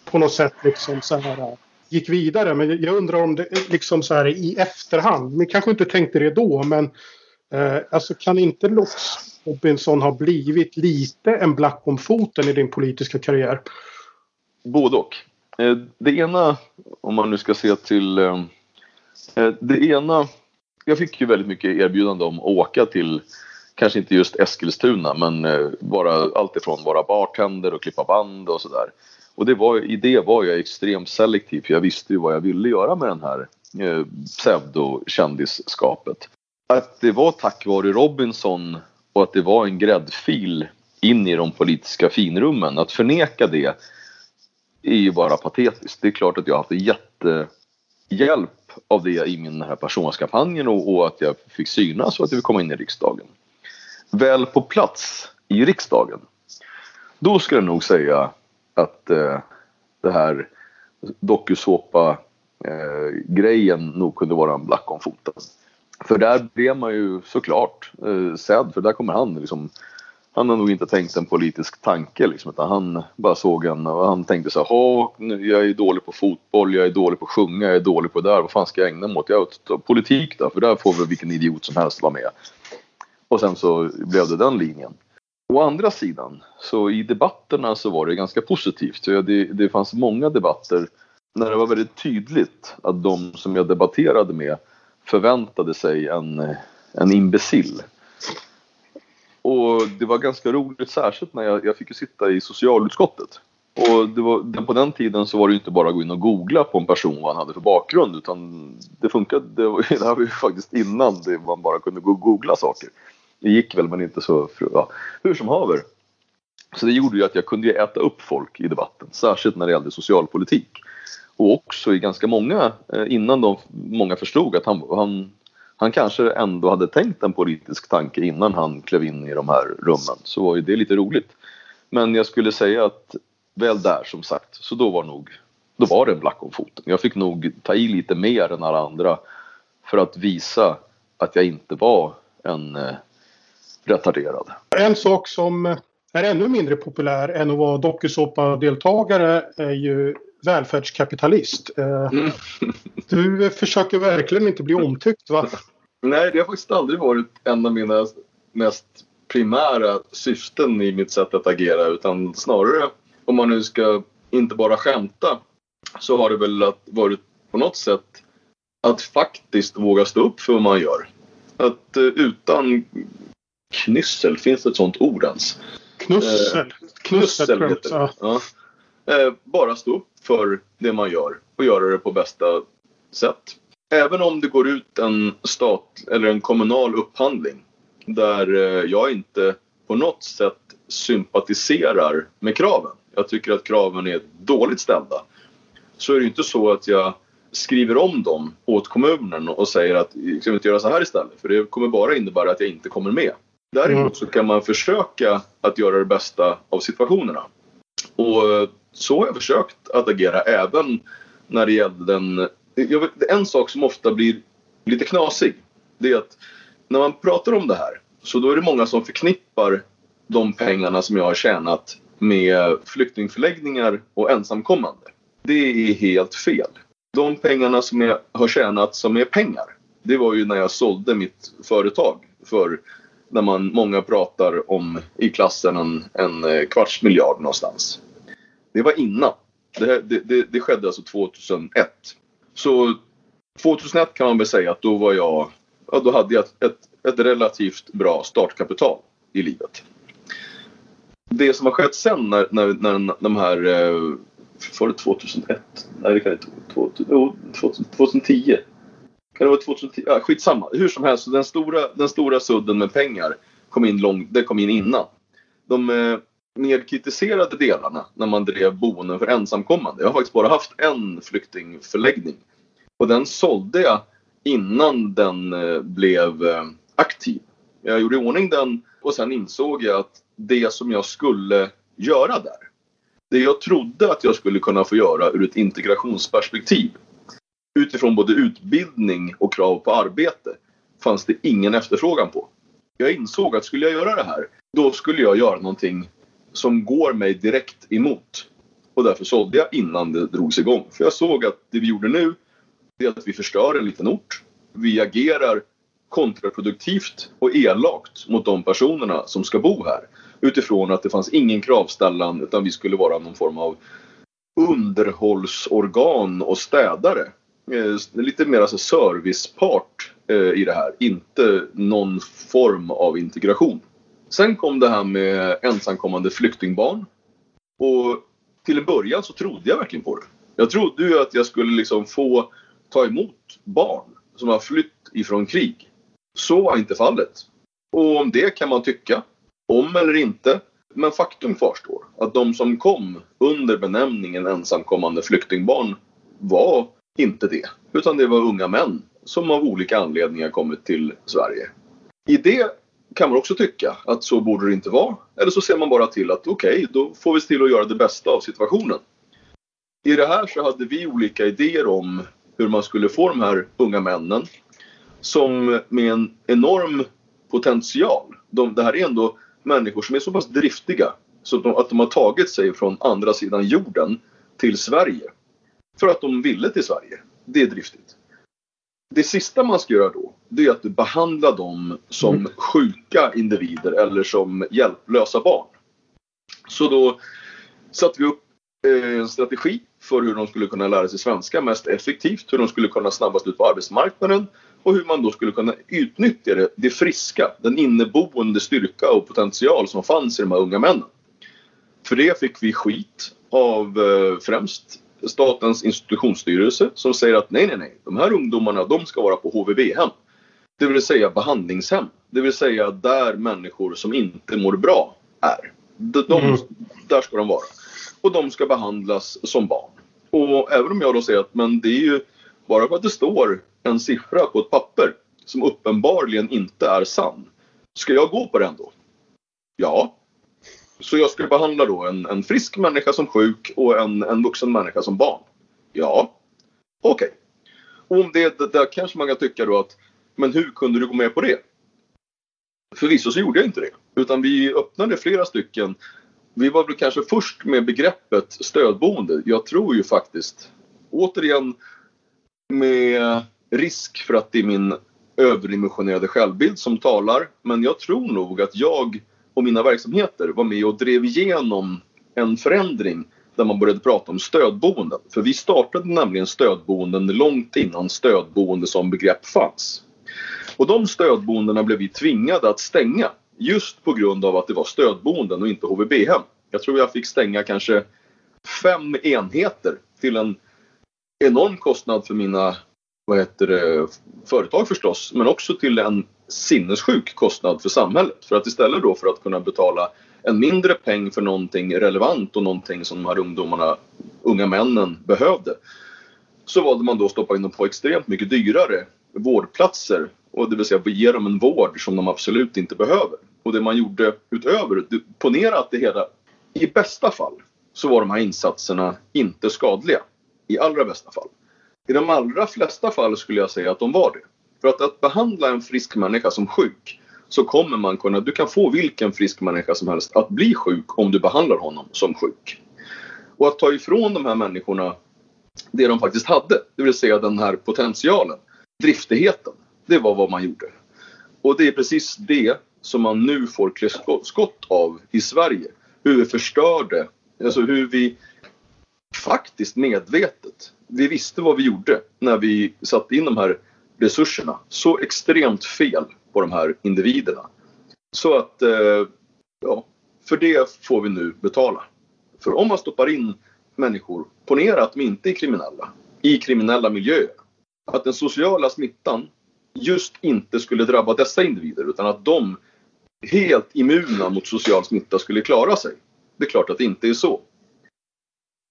på något sätt liksom så här gick vidare. Men jag undrar om det liksom så här i efterhand. Ni kanske inte tänkte det då, men eh, alltså kan inte Lox Robinson ha blivit lite en black om foten i din politiska karriär? Både och. Eh, det ena, om man nu ska se till eh, eh, det ena, jag fick ju väldigt mycket erbjudande om att åka till kanske inte just Eskilstuna men vara alltifrån vara bartender och klippa band och sådär. Och det var, i det var jag extremt selektiv för jag visste ju vad jag ville göra med den här eh, pseudokändisskapet. Att det var tack vare Robinson och att det var en gräddfil in i de politiska finrummen. Att förneka det är ju bara patetiskt. Det är klart att jag har haft jättehjälp av det i min här personvalskampanjen och, och att jag fick synas och att jag fick komma in i riksdagen. Väl på plats i riksdagen, då skulle jag nog säga att eh, det här dokusåpa-grejen eh, nog kunde vara en black om foten. För där blev man ju såklart eh, sedd, för där kommer han liksom han har nog inte tänkt en politisk tanke liksom, utan han bara såg en och han tänkte så här, jag är dålig på fotboll, jag är dålig på att sjunga, jag är dålig på det där, vad fan ska jag ägna mig åt? Jag tar politik då, för där får väl vilken idiot som helst vara med. Och sen så blev det den linjen. Å andra sidan, så i debatterna så var det ganska positivt. Så det, det fanns många debatter när det var väldigt tydligt att de som jag debatterade med förväntade sig en, en imbecill. Och det var ganska roligt, särskilt när jag, jag fick sitta i socialutskottet. Och det var, på den tiden så var det inte bara att gå in och googla på en person vad han hade för bakgrund utan det funkade, det, var, det här var ju faktiskt innan det, man bara kunde gå och googla saker. Det gick väl men inte så, ja, hur som haver. Så det gjorde ju att jag kunde äta upp folk i debatten, särskilt när det gällde socialpolitik. Och också i ganska många, eh, innan de, många förstod att han, han, han kanske ändå hade tänkt en politisk tanke innan han klev in i de här rummen. Så var ju det lite roligt. Men jag skulle säga att väl där som sagt, så då var nog då var det en black om foten. Jag fick nog ta i lite mer än alla andra för att visa att jag inte var en eh, retarderad. En sak som är ännu mindre populär än att vara dokusåpadeltagare är ju välfärdskapitalist. Eh, mm. Du försöker verkligen inte bli omtyckt va? Nej, det har faktiskt aldrig varit en av mina mest primära syften i mitt sätt att agera utan snarare om man nu ska inte bara skämta så har det väl varit på något sätt att faktiskt våga stå upp för vad man gör. Att uh, utan knyssel, finns det ett sånt ord ens? Knussel? Uh, knussel heter det. Ja. Uh, bara stå upp för det man gör och göra det på bästa sätt. Även om det går ut en stat eller en kommunal upphandling där eh, jag inte på något sätt sympatiserar med kraven jag tycker att kraven är dåligt ställda. Så är det inte så att jag skriver om dem åt kommunen och säger att eh, jag vi inte göra så här istället. För det kommer bara innebära att jag inte kommer med. Däremot så kan man försöka att göra det bästa av situationerna. Och eh, så har jag försökt att agera även när det gällde den en sak som ofta blir lite knasig. Det är att när man pratar om det här så då är det många som förknippar de pengarna som jag har tjänat med flyktingförläggningar och ensamkommande. Det är helt fel. De pengarna som jag har tjänat som är pengar, det var ju när jag sålde mitt företag för när man, många pratar om i klassen en, en eh, kvarts miljard någonstans. Det var innan. Det, det, det, det skedde alltså 2001. Så 2001 kan man väl säga att då var jag, ja, då hade jag ett, ett, ett relativt bra startkapital i livet det som har skett sen när, när, när de här, eh, var det 2001? Nej det kan inte vara 2010. Kan det vara 2010? Ja, skitsamma. Hur som helst, den stora, den stora sudden med pengar kom in, långt, det kom in innan. De eh, nedkritiserade mer kritiserade delarna när man drev boenden för ensamkommande. Jag har faktiskt bara haft en flyktingförläggning. Och den sålde jag innan den eh, blev eh, aktiv. Jag gjorde i ordning den och sen insåg jag att det som jag skulle göra där. Det jag trodde att jag skulle kunna få göra ur ett integrationsperspektiv utifrån både utbildning och krav på arbete fanns det ingen efterfrågan på. Jag insåg att skulle jag göra det här, då skulle jag göra någonting som går mig direkt emot. Och därför sålde jag innan det drogs igång. För jag såg att det vi gjorde nu, det är att vi förstör en liten ort. Vi agerar kontraproduktivt och elakt mot de personerna som ska bo här utifrån att det fanns ingen kravställan utan vi skulle vara någon form av underhållsorgan och städare. Eh, lite mer alltså servicepart eh, i det här, inte någon form av integration. Sen kom det här med ensamkommande flyktingbarn. Och till en början så trodde jag verkligen på det. Jag trodde ju att jag skulle liksom få ta emot barn som har flytt ifrån krig. Så var inte fallet. Och om det kan man tycka om eller inte. Men faktum kvarstår att de som kom under benämningen ensamkommande flyktingbarn var inte det. Utan det var unga män som av olika anledningar kommit till Sverige. I det kan man också tycka att så borde det inte vara. Eller så ser man bara till att okej, okay, då får vi se till att göra det bästa av situationen. I det här så hade vi olika idéer om hur man skulle få de här unga männen som med en enorm potential. De, det här är ändå människor som är så pass driftiga så att de, att de har tagit sig från andra sidan jorden till Sverige. För att de ville till Sverige. Det är driftigt. Det sista man ska göra då, det är att behandla dem som mm. sjuka individer eller som hjälplösa barn. Så då satte vi upp eh, en strategi för hur de skulle kunna lära sig svenska mest effektivt, hur de skulle kunna snabbast ut på arbetsmarknaden och hur man då skulle kunna utnyttja det, det friska, den inneboende styrka och potential som fanns i de här unga männen. För det fick vi skit av eh, främst Statens institutionsstyrelse som säger att nej, nej, nej, de här ungdomarna de ska vara på HVB-hem. Det vill säga behandlingshem. Det vill säga där människor som inte mår bra är. De, de, mm. Där ska de vara. Och de ska behandlas som barn. Och även om jag då säger att men det är ju bara för att det står en siffra på ett papper som uppenbarligen inte är sann. Ska jag gå på den då? Ja. Så jag ska behandla då en, en frisk människa som sjuk och en, en vuxen människa som barn? Ja. Okej. Okay. Och om det, det, där kanske man kan tycka då att men hur kunde du gå med på det? Förvisso så gjorde jag inte det. Utan vi öppnade flera stycken. Vi var väl kanske först med begreppet stödboende. Jag tror ju faktiskt, återigen med risk för att det är min överdimensionerade självbild som talar. Men jag tror nog att jag och mina verksamheter var med och drev igenom en förändring där man började prata om stödboenden. För vi startade nämligen stödboenden långt innan stödboende som begrepp fanns. Och de stödboendena blev vi tvingade att stänga just på grund av att det var stödboenden och inte HVB-hem. Jag tror jag fick stänga kanske fem enheter till en enorm kostnad för mina vad heter det, företag förstås, men också till en sinnessjuk kostnad för samhället. För att istället då för att kunna betala en mindre peng för någonting relevant och någonting som de här ungdomarna, unga männen behövde. Så valde man då att stoppa in dem på extremt mycket dyrare vårdplatser och det vill säga ge dem en vård som de absolut inte behöver. Och det man gjorde utöver, ponera att det hela, i bästa fall så var de här insatserna inte skadliga. I allra bästa fall. I de allra flesta fall skulle jag säga att de var det. För att, att behandla en frisk människa som sjuk så kommer man kunna, du kan få vilken frisk människa som helst att bli sjuk om du behandlar honom som sjuk. Och att ta ifrån de här människorna det de faktiskt hade, det vill säga den här potentialen, driftigheten. Det var vad man gjorde. Och det är precis det som man nu får klä skott av i Sverige. Hur vi förstörde, alltså hur vi faktiskt medvetet, vi visste vad vi gjorde när vi satte in de här resurserna så extremt fel på de här individerna. Så att, eh, ja, för det får vi nu betala. För om man stoppar in människor, ponera att de inte är kriminella, i kriminella miljöer. Att den sociala smittan just inte skulle drabba dessa individer utan att de helt immuna mot social smitta skulle klara sig. Det är klart att det inte är så.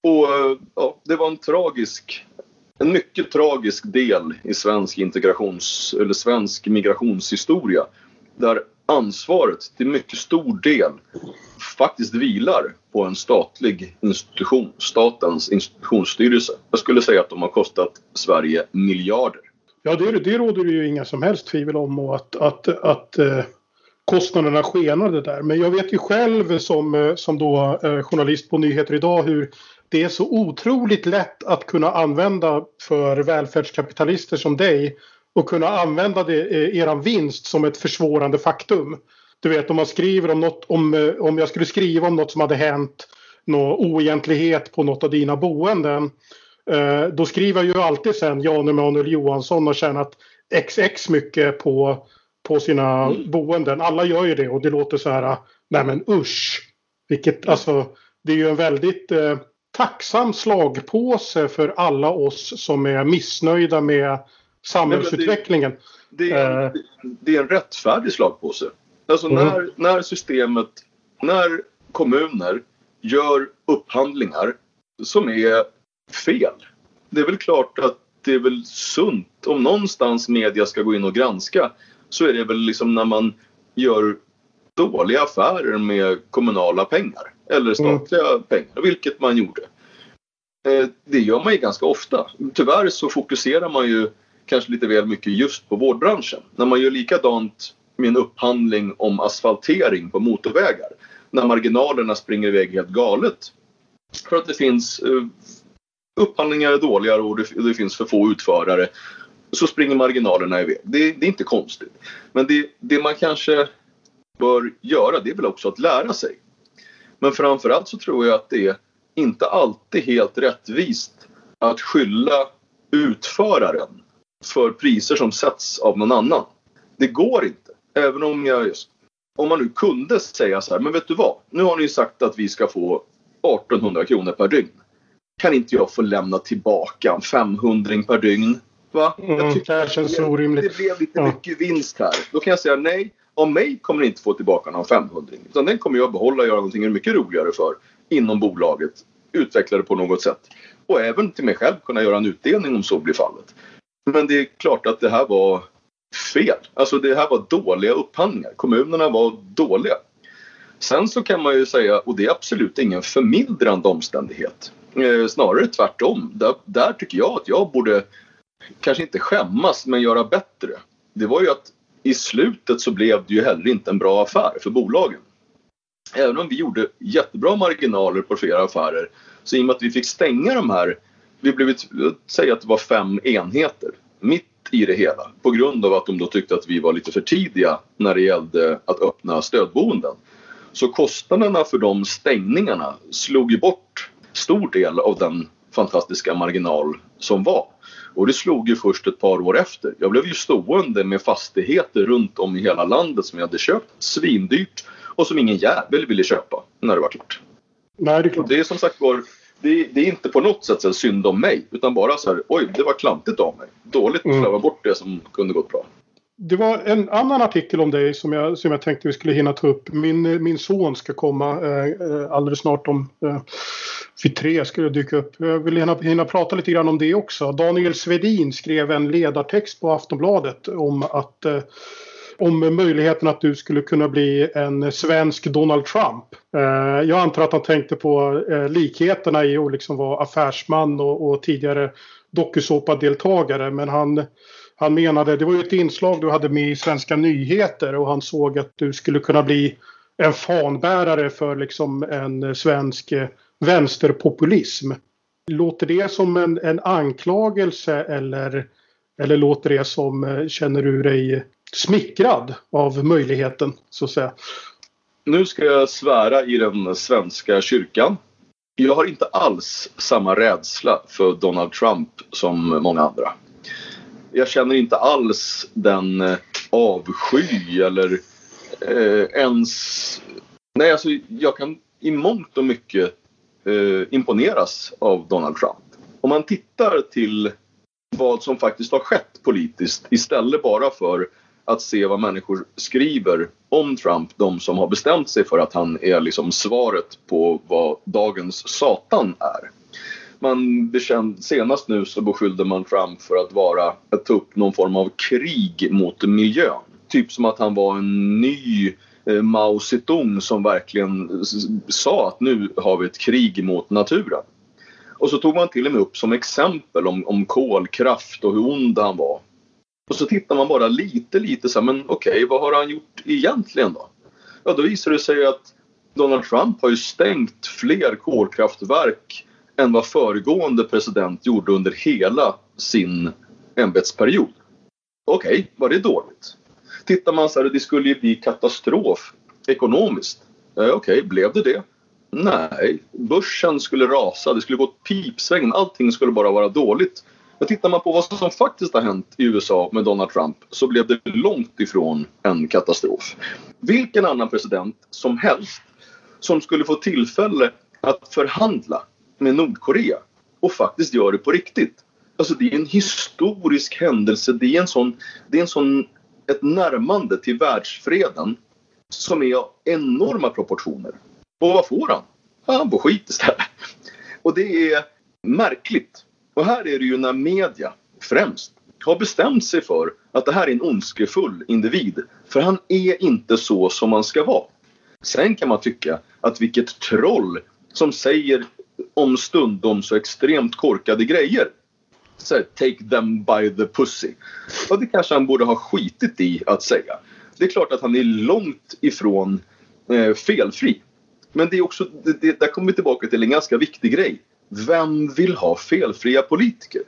Och eh, ja, det var en tragisk, en mycket tragisk del i svensk integrations eller svensk migrationshistoria. Där ansvaret till mycket stor del faktiskt vilar på en statlig institution, Statens institutionsstyrelse. Jag skulle säga att de har kostat Sverige miljarder. Ja, det, det råder det ju inga som helst tvivel om och att, att, att eh, kostnaderna skenade där. Men jag vet ju själv som, eh, som då eh, journalist på Nyheter Idag hur det är så otroligt lätt att kunna använda för välfärdskapitalister som dig och kunna använda det, eh, eran vinst som ett försvårande faktum. Du vet om man skriver om något, om, eh, om jag skulle skriva om något som hade hänt, någon oegentlighet på något av dina boenden. Eh, då skriver jag ju alltid sen Jan Emanuel Johansson har tjänat XX mycket på, på sina mm. boenden. Alla gör ju det och det låter så här, nej men usch. Vilket, alltså, det är ju en väldigt eh, tacksam slagpåse för alla oss som är missnöjda med samhällsutvecklingen. Det, det, är, en, det är en rättfärdig slagpåse. Alltså mm. när, när systemet, när kommuner gör upphandlingar som är fel. Det är väl klart att det är väl sunt om någonstans media ska gå in och granska så är det väl liksom när man gör dåliga affärer med kommunala pengar eller statliga mm. pengar, vilket man gjorde. Eh, det gör man ju ganska ofta. Tyvärr så fokuserar man ju kanske lite väl mycket just på vårdbranschen. När man gör likadant med en upphandling om asfaltering på motorvägar. När marginalerna springer iväg helt galet. För att det finns eh, upphandlingar är dåliga och det, det, finns för få utförare. Så springer marginalerna iväg. Det, det är inte konstigt. Men det, det man kanske bör göra det är väl också att lära sig. Men framförallt så tror jag att det är inte alltid helt rättvist att skylla utföraren för priser som sätts av någon annan. Det går inte. Även om jag just, om man nu kunde säga så här, men vet du vad? Nu har ni sagt att vi ska få 1800 kronor per dygn. Kan inte jag få lämna tillbaka en 500 per dygn? Va? Mm, jag tycker det känns det, orimligt. Det blev lite ja. mycket vinst här. Då kan jag säga nej. Av mig kommer ni inte få tillbaka någon 500 utan den kommer jag behålla och göra någonting mycket roligare för inom bolaget. Utveckla det på något sätt. Och även till mig själv kunna göra en utdelning om så blir fallet. Men det är klart att det här var fel. Alltså det här var dåliga upphandlingar. Kommunerna var dåliga. Sen så kan man ju säga, och det är absolut ingen förmildrande omständighet. Eh, snarare tvärtom. Där, där tycker jag att jag borde, kanske inte skämmas, men göra bättre. Det var ju att i slutet så blev det ju heller inte en bra affär för bolagen. Även om vi gjorde jättebra marginaler på flera affärer så i och med att vi fick stänga de här, vi blev, säg att det var fem enheter mitt i det hela på grund av att de då tyckte att vi var lite för tidiga när det gällde att öppna stödboenden. Så kostnaderna för de stängningarna slog ju bort stor del av den fantastiska marginal som var. Och det slog ju först ett par år efter. Jag blev ju stående med fastigheter runt om i hela landet som jag hade köpt svindyrt och som ingen jävel ville köpa när det var klart. Nej, det är klart. Det är som sagt var det, det, är inte på något sätt en synd om mig utan bara så här, oj det var klantigt av mig. Dåligt att mm. slarva bort det som kunde gått bra. Det var en annan artikel om dig som jag, som jag tänkte vi skulle hinna ta upp. Min, min son ska komma eh, eh alldeles snart om eh, vid tre skulle dyka upp. Jag vill hinna, hinna prata lite grann om det också. Daniel Svedin skrev en ledartext på Aftonbladet om att eh, om möjligheten att du skulle kunna bli en svensk Donald Trump. Eh, jag antar att han tänkte på eh, likheterna i att liksom vara affärsman och, och tidigare dokusåpadeltagare men han han menade, det var ju ett inslag du hade med i Svenska nyheter och han såg att du skulle kunna bli en fanbärare för liksom en svensk eh, vänsterpopulism. Låter det som en, en anklagelse eller, eller låter det som, känner du dig smickrad av möjligheten så att säga? Nu ska jag svära i den svenska kyrkan. Jag har inte alls samma rädsla för Donald Trump som många andra jag känner inte alls den eh, avsky eller eh, ens... Nej, alltså jag kan i mångt och mycket eh, imponeras av Donald Trump. Om man tittar till vad som faktiskt har skett politiskt istället bara för att se vad människor skriver om Trump, de som har bestämt sig för att han är liksom svaret på vad dagens Satan är man bekänd, senast nu så beskyllde man Trump för att vara, att ta upp någon form av krig mot miljön. Typ som att han var en ny eh, Mao Zedong som verkligen sa att nu har vi ett krig mot naturen. Och så tog man till och med upp som exempel om, om kolkraft och hur ond han var. Och så tittar man bara lite, lite så här, men okej, okay, vad har han gjort egentligen då? Ja, då visar det sig att Donald Trump har ju stängt fler kolkraftverk än vad föregående president gjorde under hela sin ämbetsperiod. Okej, okay, var det dåligt? Tittar man så här, det skulle ju bli katastrof ekonomiskt. Eh, Okej, okay, blev det det? Nej, börsen skulle rasa, det skulle gå åt pipsvängen, allting skulle bara vara dåligt. Men tittar man på vad som faktiskt har hänt i USA med Donald Trump så blev det långt ifrån en katastrof. Vilken annan president som helst som skulle få tillfälle att förhandla med Nordkorea och faktiskt gör det på riktigt. Alltså det är en historisk händelse. Det är en sån, det är en sån, ett närmande till världsfreden som är av enorma proportioner. Och vad får han? Han får skit istället. Och det är märkligt. Och här är det ju när media främst har bestämt sig för att det här är en ondskefull individ. För han är inte så som man ska vara. Sen kan man tycka att vilket troll som säger om stundom så extremt korkade grejer. Så här, take them by the pussy. Och det kanske han borde ha skitit i att säga. Det är klart att han är långt ifrån eh, felfri. Men det är också, det, det, där kommer vi tillbaka till en ganska viktig grej. Vem vill ha felfria politiker?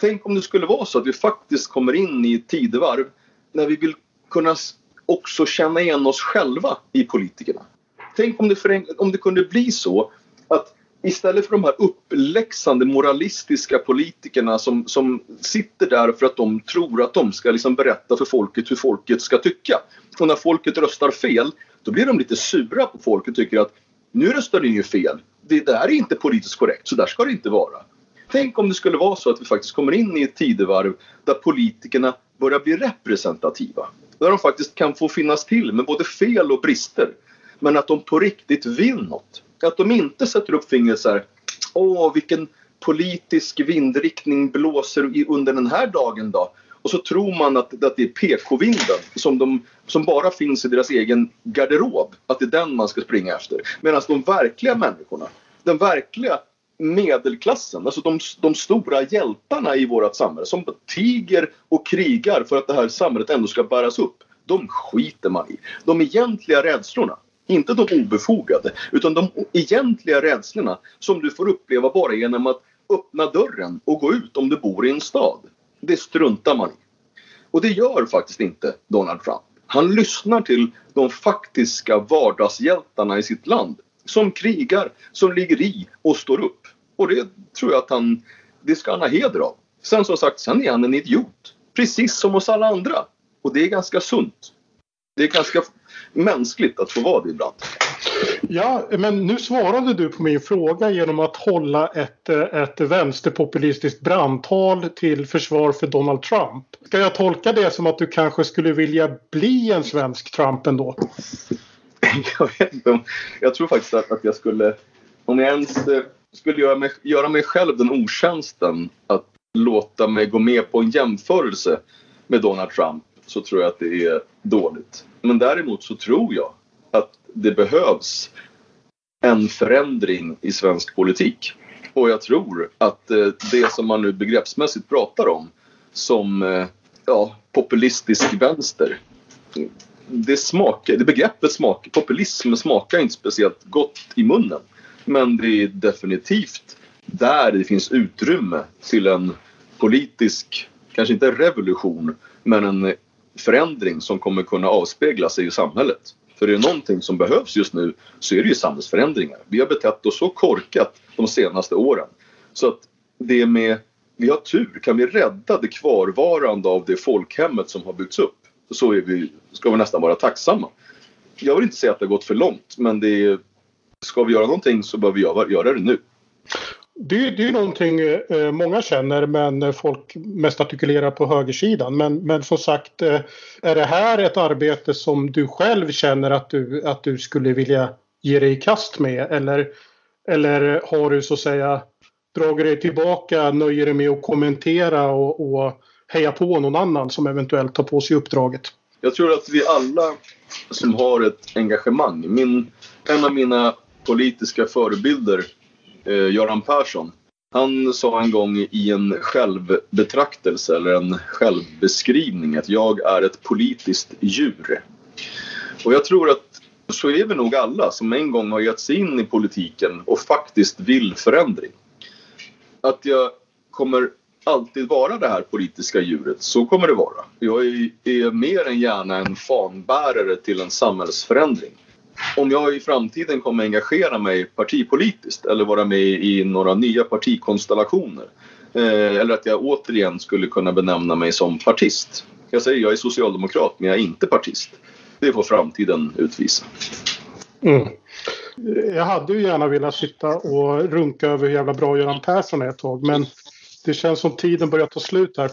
Tänk om det skulle vara så att vi faktiskt kommer in i ett tidevarv när vi vill kunna också känna igen oss själva i politikerna. Tänk om det, om det kunde bli så att istället för de här uppläxande moralistiska politikerna som, som sitter där för att de tror att de ska liksom berätta för folket hur folket ska tycka. Och när folket röstar fel, då blir de lite sura på folket och tycker att nu röstar ni ju fel. Det där är inte politiskt korrekt, så där ska det inte vara. Tänk om det skulle vara så att vi faktiskt kommer in i ett tidevarv där politikerna börjar bli representativa. Där de faktiskt kan få finnas till med både fel och brister. Men att de på riktigt vill något. Att de inte sätter upp fingret så här. Åh, vilken politisk vindriktning blåser under den här dagen då? Och så tror man att, att det är PK-vinden som, de, som bara finns i deras egen garderob. Att det är den man ska springa efter. Medan de verkliga människorna, den verkliga medelklassen, alltså de, de stora hjältarna i vårt samhälle som tiger och krigar för att det här samhället ändå ska bäras upp. De skiter man i. De egentliga rädslorna, inte de obefogade, utan de egentliga rädslorna som du får uppleva bara genom att öppna dörren och gå ut om du bor i en stad. Det struntar man i. Och det gör faktiskt inte Donald Trump. Han lyssnar till de faktiska vardagshjältarna i sitt land som krigar, som ligger i och står upp. Och det tror jag att han, det ska han ha heder av. Sen som sagt, sen är han en idiot. Precis som oss alla andra. Och det är ganska sunt. Det är ganska mänskligt att få vara det ibland. Ja, men nu svarade du på min fråga genom att hålla ett, eh, ett vänsterpopulistiskt brandtal till försvar för Donald Trump. Ska jag tolka det som att du kanske skulle vilja bli en svensk Trump ändå? jag vet inte. Jag tror faktiskt att, att jag skulle, om jag ens eh, skulle göra mig, göra mig själv den otjänsten att låta mig gå med på en jämförelse med Donald Trump så tror jag att det är dåligt. Men däremot så tror jag det behövs en förändring i svensk politik. Och jag tror att eh, det som man nu begreppsmässigt pratar om som eh, ja, populistisk vänster det, smakar, det begreppet smak, populism smakar inte speciellt gott i munnen. Men det är definitivt där det finns utrymme till en politisk, kanske inte revolution, men en förändring som kommer kunna avspegla sig i samhället. För det är någonting som behövs just nu så är det ju samhällsförändringar. Vi har betett oss så korkat de senaste åren. Så att det med, vi har tur, kan vi rädda det kvarvarande av det folkhemmet som har byggts upp så är vi, ska vi nästan vara tacksamma. Jag vill inte säga att det har gått för långt men det är, ska vi göra någonting så bör vi göra, göra det nu. Det, det är någonting eh, många känner men folk mest artikulerar på högersidan. Men, men som sagt, eh, är det här ett arbete som du själv känner att du, att du skulle vilja ge dig i kast med? Eller, eller har du så att säga dragit dig tillbaka, nöjer dig med att kommentera och, och heja på någon annan som eventuellt tar på sig uppdraget? Jag tror att vi alla som har ett engagemang. Min, en av mina politiska förebilder, eh, Göran Persson, han sa en gång i en självbetraktelse eller en självbeskrivning att jag är ett politiskt djur. Och jag tror att så är vi nog alla som en gång har gett sig in i politiken och faktiskt vill förändring. Att jag kommer alltid vara det här politiska djuret. Så kommer det vara. Jag är, är mer än gärna en fanbärare till en samhällsförändring. Om jag i framtiden kommer engagera mig partipolitiskt eller vara med i några nya partikonstellationer eh, eller att jag återigen skulle kunna benämna mig som partist. Jag säger jag är socialdemokrat men jag är inte partist. Det får framtiden utvisa. Mm. Jag hade ju gärna velat sitta och runka över hur jävla bra Göran Persson är ett tag men det känns som tiden börjar ta slut här.